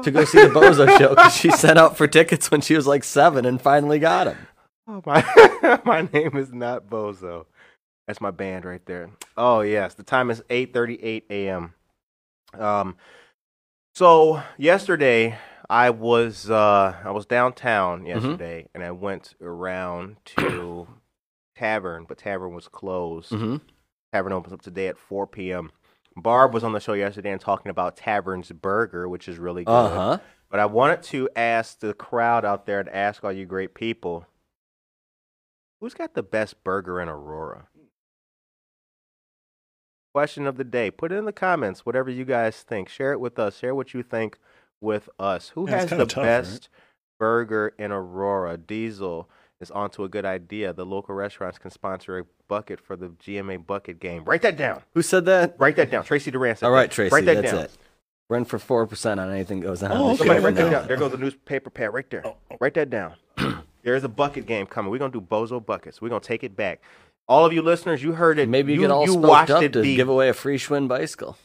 to go see the Bozo show because she sent out for tickets when she was like seven and finally got them. Oh, my my name is not Bozo. That's my band right there. Oh yes, the time is 8:38 a.m. Um, so yesterday I was uh I was downtown yesterday and I went around to tavern, but tavern was closed. Mm-hmm. Tavern opens up today at 4 p.m. Barb was on the show yesterday and talking about Tavern's Burger, which is really good. Uh huh. But I wanted to ask the crowd out there to ask all you great people who's got the best burger in Aurora? Question of the day. Put it in the comments, whatever you guys think. Share it with us. Share what you think with us. Who Yeah, has the tough, right? best burger in Aurora? Diesel is onto a good idea. The local restaurants can sponsor a bucket for the GMA bucket game. Write that down. Who said that? Write that down. Tracy Duran said All right, that. Tracy, Write that that's down. it. Run for four percent on anything that goes on. Oh, okay. Somebody write that down. There goes a newspaper pad right there. Oh, oh. Write that down. There's a bucket game coming. We're gonna do Bozo buckets. We're gonna take it back. All of you listeners, you heard it. Maybe you, you get all you watched up it to be. give away a free Schwinn bicycle.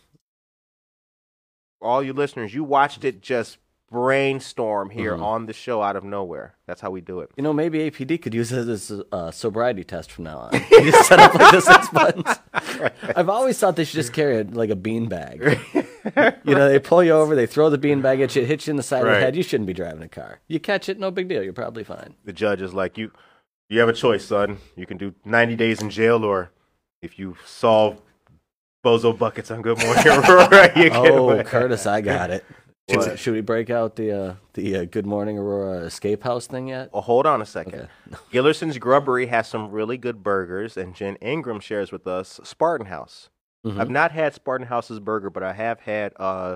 all you listeners, you watched it just brainstorm here Mm-hmm. on the show out of nowhere. That's how we do it. You know, maybe APD could use it as a uh, sobriety test from now on. You just set up like the six buttons. I've always thought they should just carry a, like a bean bag. you know, they pull you over, they throw the bean bag at you, hit you in the side of the head. You shouldn't be driving a car. You catch it, no big deal. You're probably fine. The judge is like, you, you have a choice, son. You can do 90 days in jail, or if you solve Bozo buckets on Good Morning Aurora, you get Oh, away. Curtis, I got it. What? Should, we break out the uh, the uh, Good Morning Aurora escape house thing yet? Well, hold on a second. Okay. Gillerson's Grubbery has some really good burgers, and Jen Ingram shares with us Spartan House. Mhm. I've not had Spartan House's burger, but I have had uh,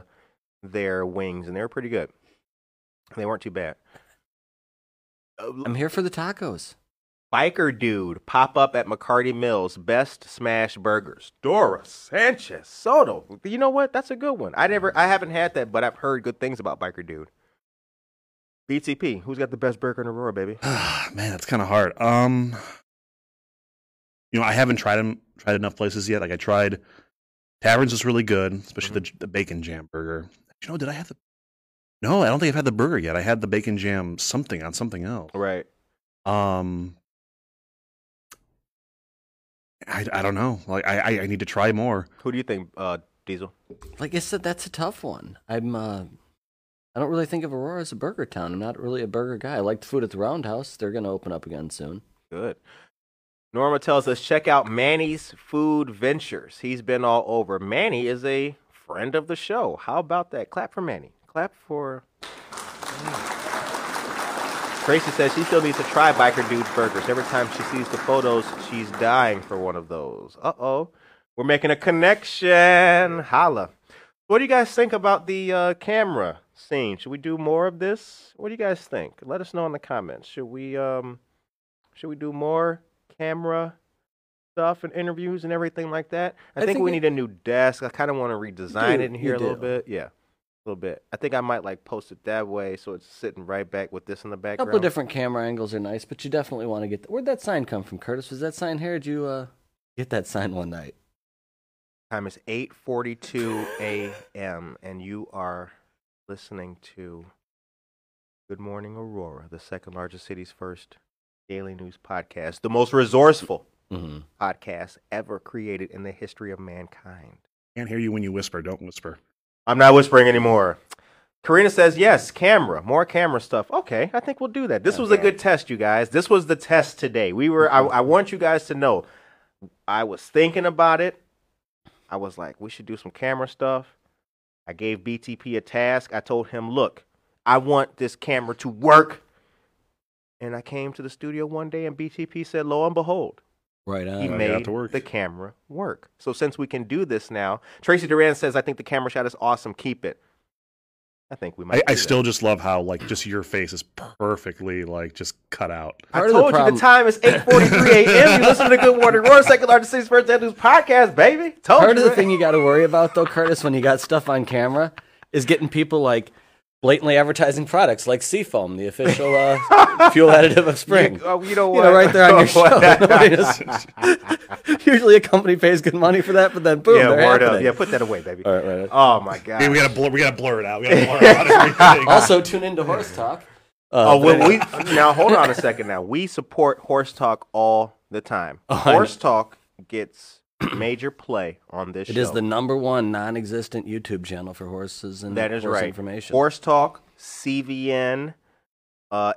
their wings, and they were pretty good. They weren't too bad. I'm here for the tacos. Biker Dude pop up at McCarty Mills. Best smash burgers. Dora Sanchez Soto. You know what? That's a good one. I never, I haven't had that, but I've heard good things about Biker Dude. BTP. Who's got the best burger in Aurora, baby? Man, it's kind of hard. Um, you know, I haven't tried them tried enough places yet. Like I tried Taverns is really good, especially the the bacon jam burger. You know, did I have the? No, I don't think I've had the burger yet. I had the bacon jam something on something else. Right. Um, I, I don't know. Like I, I I need to try more. Who do you think, uh, Diesel? Like I said, that's a tough one. I'm uh, I don't really think of Aurora as a burger town. I'm not really a burger guy. I like the food at the Roundhouse. They're gonna open up again soon. Good. Norma tells us check out Manny's Food Ventures. He's been all over. Manny is a friend of the show. How about that? Clap for Manny. Clap for. Tracy says she still needs to try Biker Dude's burgers. Every time she sees the photos, she's dying for one of those. Uh oh. We're making a connection. Holla. What do you guys think about the uh, camera scene? Should we do more of this? What do you guys think? Let us know in the comments. Should we um should we do more camera stuff and interviews and everything like that? I, I think, think we it- need a new desk. I kind of want to redesign do, it in here a little bit. Yeah, a little bit. I think I might like post it that way so it's sitting right back with this in the background. A couple of different camera angles are nice, but you definitely want to get. Where'd that sign come from, Curtis? Was that sign here? Did you uh, get that sign one night? Time is 8:42 a.m. and you are listening to Good Morning Aurora, the second largest city's first daily news podcast, the most resourceful Mm-hmm. podcast ever created in the history of mankind. Can't hear you when you whisper. Don't whisper. I'm not whispering anymore. Karina says, yes, camera, more camera stuff. Okay, I think we'll do that. This was a Okay. good test, you guys. This was the test today. We were, I, I want you guys to know, I was thinking about it. I was like, we should do some camera stuff. I gave BTP a task. I told him, look, I want this camera to work. And I came to the studio one day and BTP said, lo and behold, Right he on. Oh, yeah, made it works. the camera work. So since we can do this now, Tracy Duran says, "I think the camera shot is awesome. Keep it." I think we might. I, I still just love how like just your face is perfectly like just cut out. I Part of the told you the time is eight forty three a.m. You listen to Good Morning Roar, second largest city's first news podcast, baby. Told Part you. of the right? thing you got to worry about, though, Curtis, when you got stuff on camera, is getting people like blatantly advertising products like Seafoam, the official uh, fuel additive of spring. You, oh, you know You what? know, right there on your show. Nobody Usually, a company pays good money for that, but then boom, yeah, they're word up. Yeah, put that away, baby. All right, right. Oh my god. Hey, we gotta blur. We gotta blur it out. We gotta blur out everything. Also, tune into Horse Talk. Uh, Oh, well, we now hold on a second. Now we support Horse Talk all the time. Oh, Horse Talk gets major play on this It show. is the number one non-existent YouTube channel for horses and that is horse right. information. Horse Talk, CVN, uh,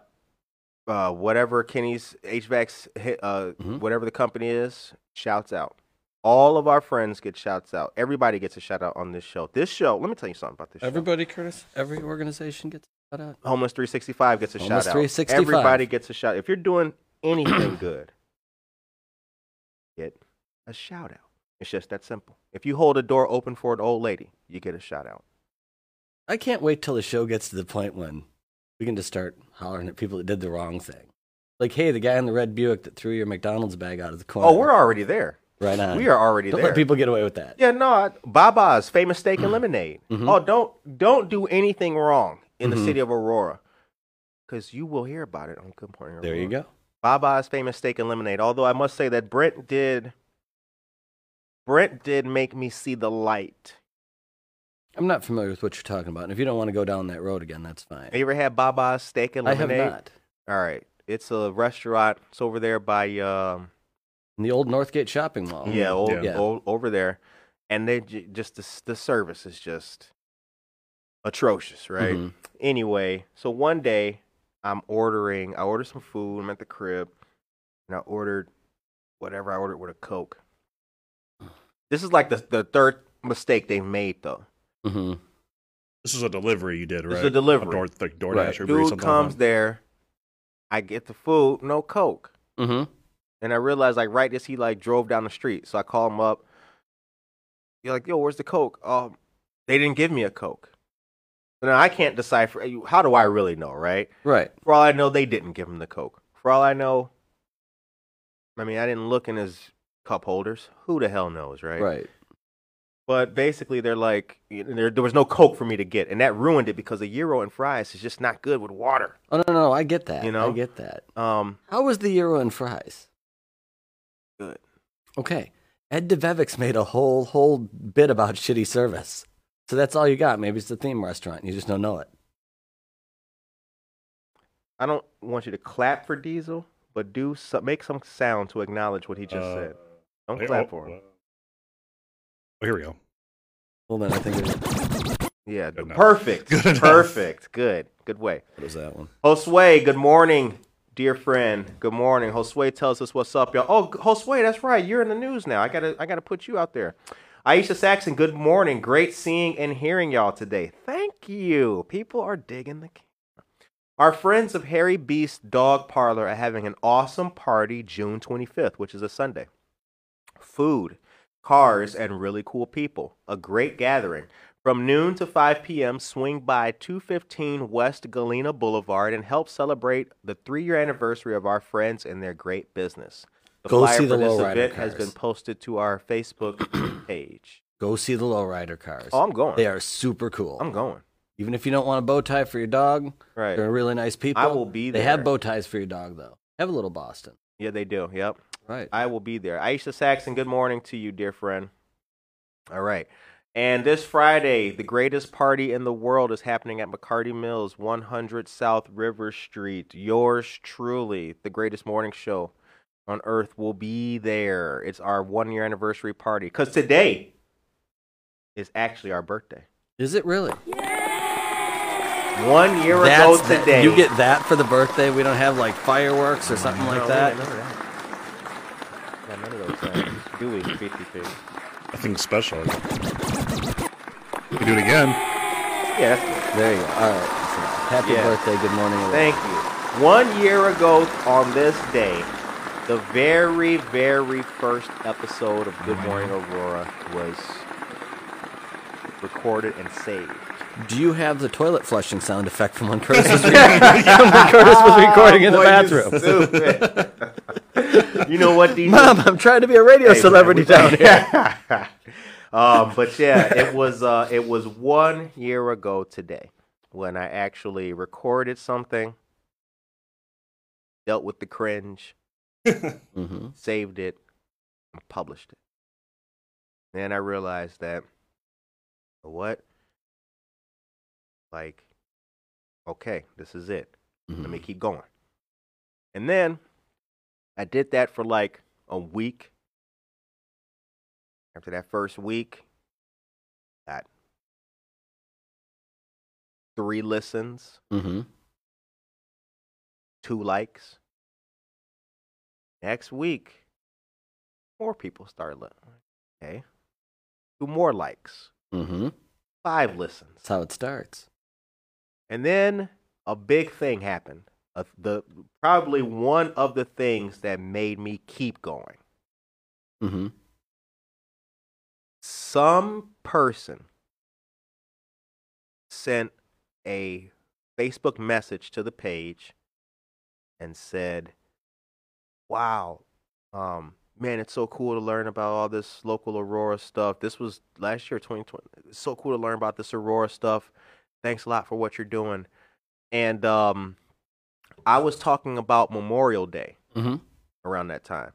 uh, whatever Kenny's HVAC's uh, Mhm. whatever the company is, shouts out. All of our friends get shouts out. Everybody gets a shout out on this show. This show, let me tell you something about this show. Everybody, Curtis. Every organization gets a shout out. Homeless 365 gets a Homeless shout out. 365. Everybody gets a shout. If you're doing anything good, a shout out. It's just that simple. If you hold a door open for an old lady, you get a shout out. I can't wait till the show gets to the point when we can just start hollering at people that did the wrong thing. Like, hey, the guy in the red Buick that threw your McDonald's bag out of the corner. Oh, we're already there. right on. We are already Don't there. let people get away with that. Yeah, no, I- Baba's famous steak and lemonade. Mhm. Oh, don't don't do anything wrong in the Mhm. city of Aurora, because you will hear about it on Good Morning Aurora. There you go. Baba's famous steak and lemonade. Although I must say that Brent did, Brent did make me see the light. I'm not familiar with what you're talking about, and if you don't want to go down that road again, that's fine. Have you ever had Baba's steak and I have lemonade? not. All right, it's a restaurant. It's over there by um, In the old Northgate shopping mall. yeah, o- Yeah. o- over there, and they j- just the, s- the service is just atrocious, right? Mhm. Anyway, so one day I'm ordering. I ordered some food. I'm at the crib, and I ordered whatever I ordered with a Coke. This is like the the third mistake they've made though. Mhm. This is a delivery you did, right? This is a delivery. Door, like DoorDash Right. or Uber Dude something comes like there. I get the food, no Coke. Mhm. And I realized, like, right as he like drove down the street, so I call him up. You're like, yo, where's the coke? Um, they didn't give me a coke. So now I can't decipher. How do I really know, right? Right. For all I know, they didn't give him the coke. For all I know, I mean, I didn't look in his cup holders. Who the hell knows, right? Right. But basically, they're like, you know, there, there was no coke for me to get, and that ruined it because a gyro and fries is just not good with water. Oh no, no, no, I get that. You know? I get that. Um, How was the gyro and fries? Good. Okay. Ed Debevic's made a whole whole bit about shitty service. So that's all you got. Maybe it's the theme restaurant. and You just don't know it. I don't want you to clap for Diesel, but do so, make some sound to acknowledge what he just Uh, said. Don't that. clap Oh, for him. Oh, here we go. Hold on, I think it Yeah, Good perfect. Good perfect. Good. Good way. what was that one? Josue, good morning, dear friend. Good morning. Josue tells us what's up, y'all. Oh, Josue, that's right. You're in the news now. I gotta, I gotta put you out there. Aisha Saxon, good morning. Great seeing and hearing y'all today. Thank you. People are digging the camera. Our friends of Hairy Beast Dog Parlor are having an awesome party June 25th, which is a Sunday. Food, cars, and really cool people. A great gathering. From noon to 5 p.m., swing by 215 West Galena Boulevard and help celebrate the three year anniversary of our friends and their great business. The Go flyer see the for this lowrider event has cars. been posted to our Facebook page. Go see the lowrider cars. Oh, I'm going. They are super cool. I'm going. Even if you don't want a bow tie for your dog, Right. they're really nice people. I will be They have bow ties for your dog though. Have a little Boston. Yeah, they do. Yep. Right. I will be there. Aisha Saxon, good morning to you, dear friend. All right. And this Friday, the greatest party in the world is happening at McCarty Mills, 100 South River Street. Yours truly, the greatest morning show on earth, will be there. It's our one year anniversary party. Because today is actually our birthday. Is it really? One year ago That's the- today. you get that for the birthday. We don't have like fireworks or something No, like we that. Got none of that. Got none of those things. Do we? 50 Nothing special. We do it again. Yeah, that's good. There you go. All right. Happy Yeah. birthday. Good morning. Aurora. Thank you. One year ago on this day, the very, very first episode of Good Morning Aurora was recorded and saved. Do you have the toilet flushing sound effect from when Curtis was, re- when Curtis was recording in the Oh, Boy, you bathroom? Stupid. you know what, these Mom, I'm trying to be a radio Hey, celebrity we- down here. um, but yeah, it was uh, it was one year ago today. when I actually recorded something, dealt with the cringe, Mm-hmm. saved it, and published it. Then I realized that what? Like, okay, this is it. Let me keep going. And then I did that for like a week. After that first week, got three listens, Mm-hmm. two likes. Next week, more people start listening. Okay. Two more likes, Mm-hmm. five listens. That's how it starts. And then a big thing happened. Uh, the probably one of the things that made me keep going. Mm-hmm. Some person sent a Facebook message to the page and said, "Wow, um, man, it's so cool to learn about all this local Aurora stuff. This was last year, 2020. It's so cool to learn about this Aurora stuff. Thanks a lot for what you're doing." And um, I was talking about Memorial Day Mm-hmm. around that time.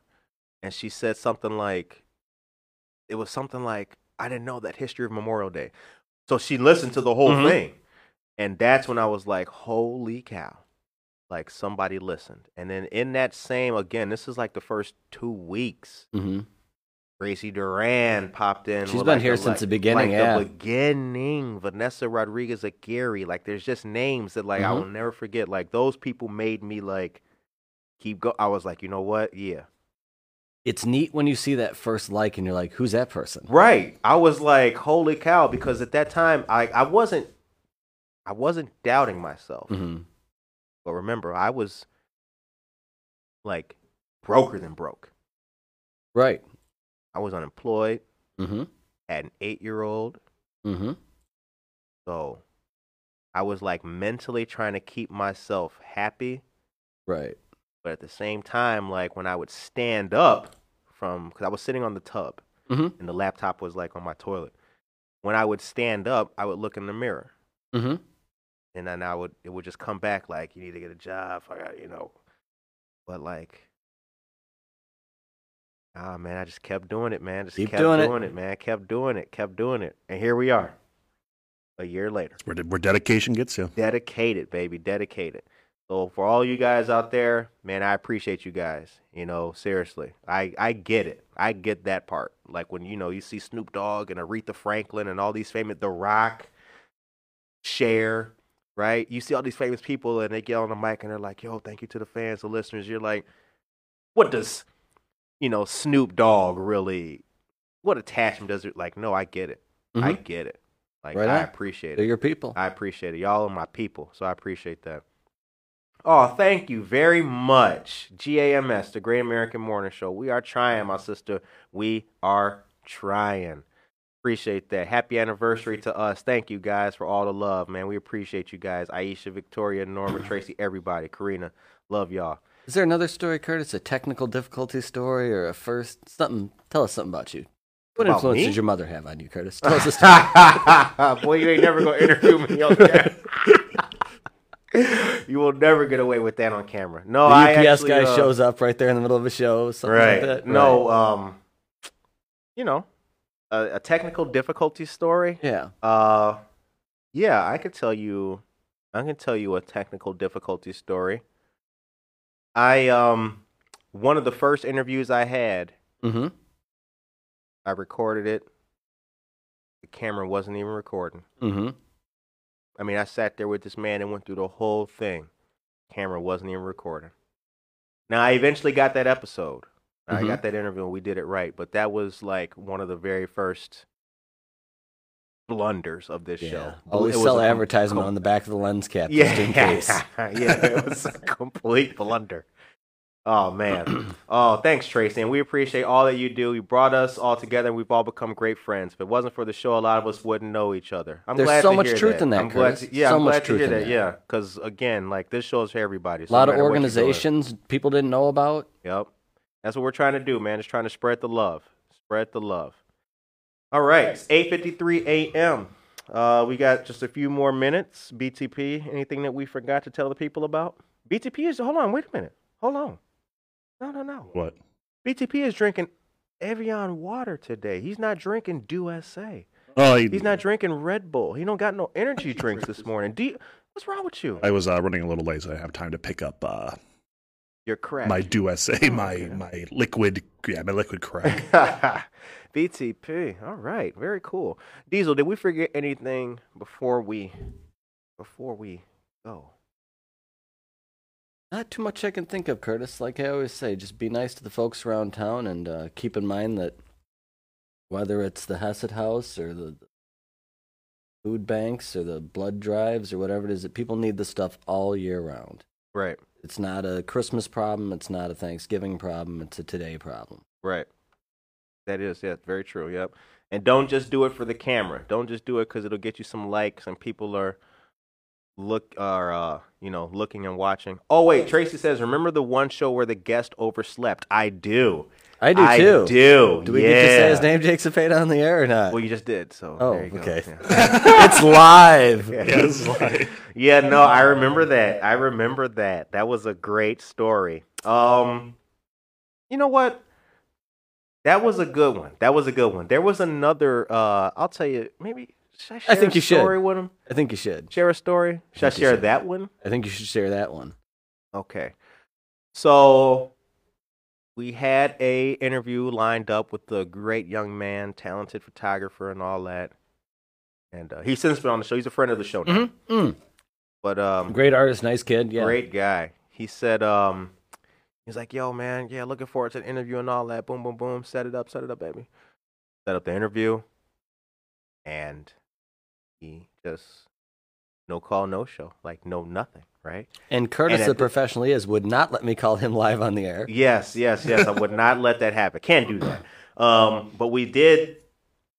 And she said something like, it was something like, I didn't know that history of Memorial Day. So she listened to the whole Mhm. thing. And that's when I was like, holy cow. Like somebody listened. And then in that same, again, this is like the first two weeks. Mm-hmm. Gracie Duran popped in. She's been like, here the, since like- the beginning, Like yeah. the beginning. Vanessa Rodriguez Aguirre. Like there's just names that like I Mhm. will never forget. Like those people made me like keep go. I was like, you know what? Yeah. It's neat when you see that first like and you're like, who's that person? Right. I was like, holy cow, because at that time I, I wasn't I wasn't doubting myself. Mm-hmm. But remember, I was like broker than broke. Right. I was unemployed, Mm-hmm. had an eight year old. Mm-hmm. So I was like mentally trying to keep myself happy. Right. But at the same time, like when I would stand up from, because I was sitting on the tub Mm-hmm. and the laptop was like on my toilet. When I would stand up, I would look in the mirror. Mm-hmm. and then I would it would just come back like you need to get a job, I you know. But like, ah man, I just kept doing it, man. Just Keep kept doing doing, it. it. man. Kept doing it, kept doing it, and here we are, a year later. Where, where dedication gets you. Dedicated, baby, dedicated. So for all you guys out there, man, I appreciate you guys. You know, seriously, I I get it. I get that part. Like when you know you see Snoop Dogg and Aretha Franklin and all these famous, The Rock, Cher, right? You see all these famous people and they get on the mic and they're like, "Yo, thank you to the fans, the listeners." You're like, what does you know Snoop Dogg really? What attachment does it? Like, no, I get it. I Mhm. get it. Like, Right I on. appreciate They're it. your people. I appreciate it. Y'all are my people, so I appreciate that. Oh, thank you very much. GAMS, the Great American Morning Show. We are trying, my sister. We are trying. Appreciate that. Happy anniversary to us. Thank you guys for all the love, man. We appreciate you guys. Aisha, Victoria, Norma, Tracy, everybody. Karina, love y'all. Is there another story, Curtis? A technical difficulty story or a first something? Tell us something about you. What About influence me? did your mother have on you, Curtis? Tell us a story. Boy, you ain't never gonna interview me on camera. you will never get away with that on camera. No, the I UPS actually, guy uh, shows up right there in the middle of a show, something right. like that. No, um, you know, a, a technical difficulty story. Yeah. Uh, yeah, I could tell you. I can tell you a technical difficulty story. I um, one of the first interviews I had, Mm-hmm. I recorded it. The camera wasn't even recording. Mm-hmm. I mean, I sat there with this man and went through the whole thing. Camera wasn't even recording. Now, I eventually got that episode. I Mhm. got that interview and we did it right. But that was like one of the very first blunders of this Yeah. show. Always It sell advertisement com- on the back of the lens cap yeah, just in case. yeah, it was a complete blunder. Oh man. oh, thanks, Tracy, and we appreciate all that you do. You brought us all together, and we've all become great friends. If it wasn't for the show, a lot of us wouldn't know each other. I'm There's glad so to much hear truth that. in that, I'm glad to, yeah, So I'm much glad to truth hear in that. that. Yeah, because again, like this show is for everybody. A lot no of organizations people didn't know about. Yep. That's what we're trying to do, man. Just trying to spread the love. Spread the love. All right. It's 8.53 a.m. Uh, we got just a few more minutes. BTP, anything that we forgot to tell the people about? BTP is, hold on, wait a minute. Hold on. No, no, no. What? BTP is drinking Evian water today. He's not drinking Dew SA. Oh, he- He's not drinking Red Bull. He don't got no energy drinks this morning. Do you, what's wrong with you? I was uh, running a little late, so I didn't have time to pick up uh, You're correct. my Dew SA, Oh, my okay. my liquid, yeah, my liquid crack. BTP. All right, very cool. Diesel, did we forget anything before we before we go? Not too much I can think of, Curtis. Like I always say, just be nice to the folks around town and uh, keep in mind that whether it's the Hesed House or the food banks or the blood drives or whatever it is, that people need the stuff all year round. Right, It's not a Christmas problem. It's not a Thanksgiving problem. It's a today problem. right. That is, yeah, very true. Yep. And don't just do it for the camera. Don't just do it because it'll get you some likes and people are look are uh you know looking and watching. Oh wait, Tracy says, remember the one show where the guest overslept? I do. I do I too. do. Do we get to say his yeah. name, Jake Cepeda, on the air or not? Well, you just did. So oh, there you go. okay. Yeah. it's live. Yeah. Yeah, this is like- Yeah, no, I remember that. I remember that. That was a great story. Um, you know what? That was a good one. That was a good one. There was another. Uh, I'll tell you. Maybe should I share think a you should. story with him? I think you should. Share a story. Should I think you share should. that one? I think you should share that one. Okay. So we had a interview lined up with the great young man, talented photographer, and all that. And uh, he's since been on the show. He's a friend of the show now. Mm. But um, Great artist, nice kid. Yeah. Great guy. He said, um, he's like, yo, man, yeah, looking forward to the interview and all that. Boom, boom, boom. Set it up, set it up, baby. Set up the interview. And he just no call, no show. Like, no nothing, right? And Curtis, And the professional he is, would not let me call him live on the air. Yes, yes, yes. I would not let that happen. Can't do that. Um, but we did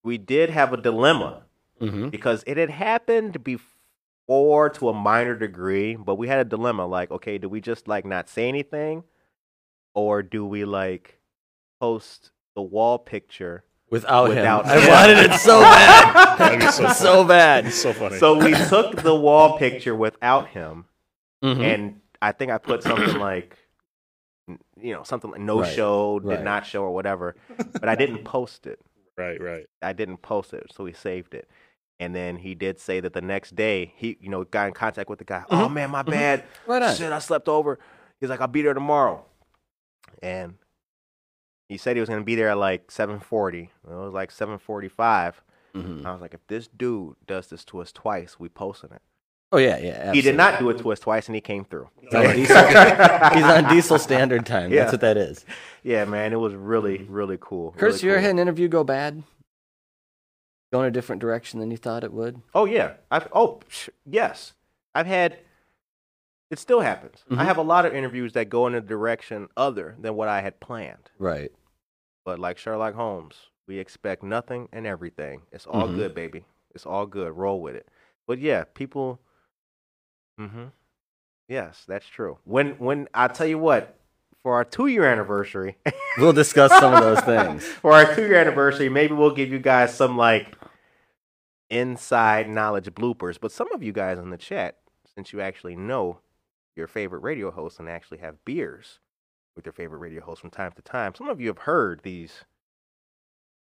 we did have a dilemma Mm-hmm. because it had happened before to a minor degree, but we had a dilemma like, okay, do we just like not say anything or do we like post the wall picture? Without, Without him. I wanted it so bad. So so, bad. It's so funny. So we took the wall picture without him Mhm. and I think I put something like you know, something like no Right, show, did right. not show or whatever, but I didn't post it. right, right. I didn't post it, so he saved it. And then he did say that the next day he, you know, got in contact with the guy. Oh man, my bad. Right on. Shit, I slept over. He's like, I'll be there tomorrow. And he said he was gonna be there at like seven forty. It was like seven forty five. Mhm. I was like, if this dude does this to us twice, we posting it. Oh yeah, yeah. He did not do it to us twice, and he came through. He's on diesel, he's on diesel standard time. Yeah. That's what that is. Yeah, man, it was really, really cool. Curtis, really you ever cool. had an interview go bad? Go in a different direction than you thought it would? Oh yeah. I've oh sh- yes. I've had. It still happens. I Mhm. have a lot of interviews that go in a direction other than what I had planned. Right. But like Sherlock Holmes, we expect nothing and everything. It's all Mhm. good, baby. It's all good. Roll with it. But yeah, people. Mm-hmm. Yes, that's true. When when I tell you what, for our two year anniversary, We'll discuss some of those things. for our two year anniversary, maybe we'll give you guys some like inside knowledge bloopers. But some of you guys in the chat, since you actually know your favorite radio host and actually have beers with your favorite radio host from time to time, some of you have heard these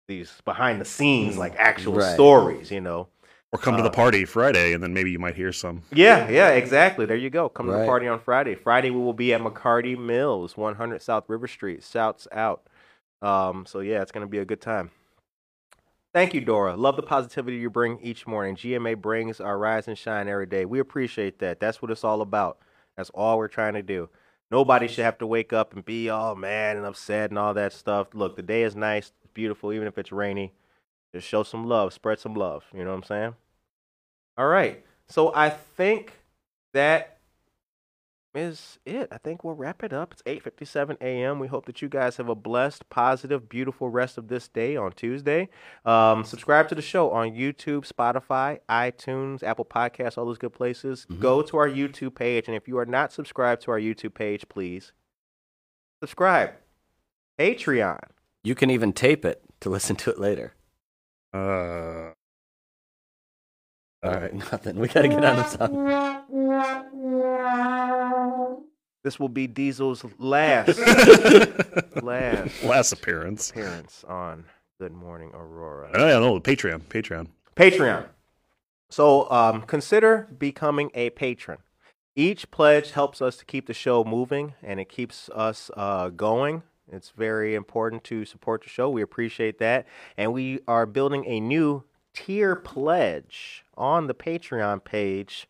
these behind the scenes like actual Right. stories, you know. Or come to the Uh, party Friday, and then maybe you might hear some. Yeah, yeah, exactly. There you go. Come to the party on Friday. Friday we will be at McCarty Mills, 100 South River Street. Shouts out. Um, so yeah, it's gonna be a good time. Thank you, Dora. Love the positivity you bring each morning. GMA brings our rise and shine every day. We appreciate that. That's what it's all about. That's all we're trying to do. Nobody should have to wake up and be all mad and upset and all that stuff. Look, the day is nice, it's beautiful, even if it's rainy. Just show some love, spread some love. You know what I'm saying? All right. So I think that is it. I think we'll wrap it up. It's 8:57 a.m. We hope that you guys have a blessed, positive, beautiful rest of this day on Tuesday. Um, subscribe to the show on YouTube, Spotify, iTunes, Apple Podcasts, all those good places. Go to our YouTube page, and if you are not subscribed to our YouTube page, please subscribe. Patreon. You can even tape it to listen to it later. Uh, All right, nothing. We gotta get on the song. This will be Diesel's last last Last appearance. appearance on Good Morning Aurora. Oh, yeah, no, Patreon. Patreon. Patreon. So um, consider becoming a patron. Each pledge helps us to keep the show moving and it keeps us uh, going. It's very important to support the show. We appreciate that. And we are building a new tier pledge on the Patreon page.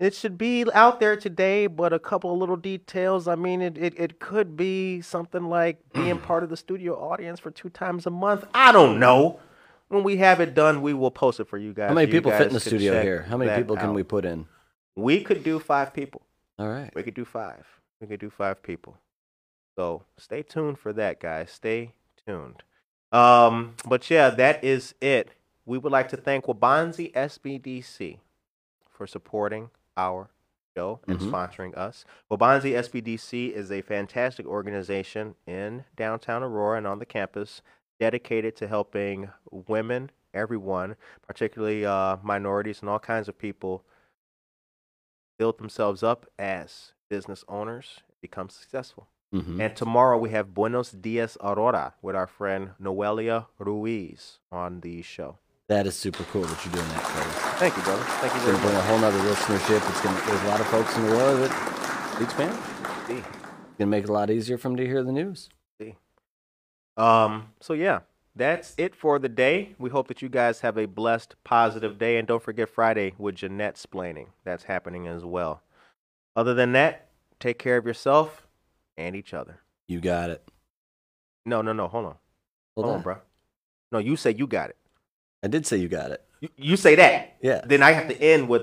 It should be out there today, but a couple of little details. I mean, it, it, it could be something like being part of the studio audience for two times a month. I don't know. When we have it done, we will post it for you guys. How many you people fit in the studio here? How many people can out. we put in? We could do five people. All right. We could do five. We could do five people. So stay tuned for that, guys. Stay tuned. Um, but yeah, that is it. We would like to thank Waubonsee SBDC for supporting our show and Mhm. sponsoring us. Waubonsee SBDC is a fantastic organization in downtown Aurora and on the campus dedicated to helping women, everyone, particularly uh, minorities and all kinds of people, build themselves up as business owners, become successful. hmm And tomorrow we have Buenos Dias Aurora with our friend Noelia Ruiz on the show. That is super cool that you're doing that, Curtis. Thank you, brother. Thank you It's very gonna bring a whole nother listenership. It's gonna there's a lot of folks in the world that speak Spanish. See. It's gonna make it a lot easier for them to hear the news. Um, so yeah, that's it for the day. We hope that you guys have a blessed, positive day, and don't forget Friday with Jeanette splaining. That's happening as well. Other than that, take care of yourself and each other. You got it. No, no, no. Hold on. Hold, Hold on, on. bro. No, you say you got it. I did say you got it. You, you say that. Yeah. Then I have to end with.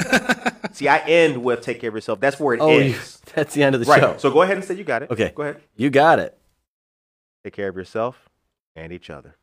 See, I end with take care of yourself. That's where it Oh, you, ends. that's the end of the right. show. So go ahead and say you got it. Okay. Go ahead. You got it. Take care of yourself and each other.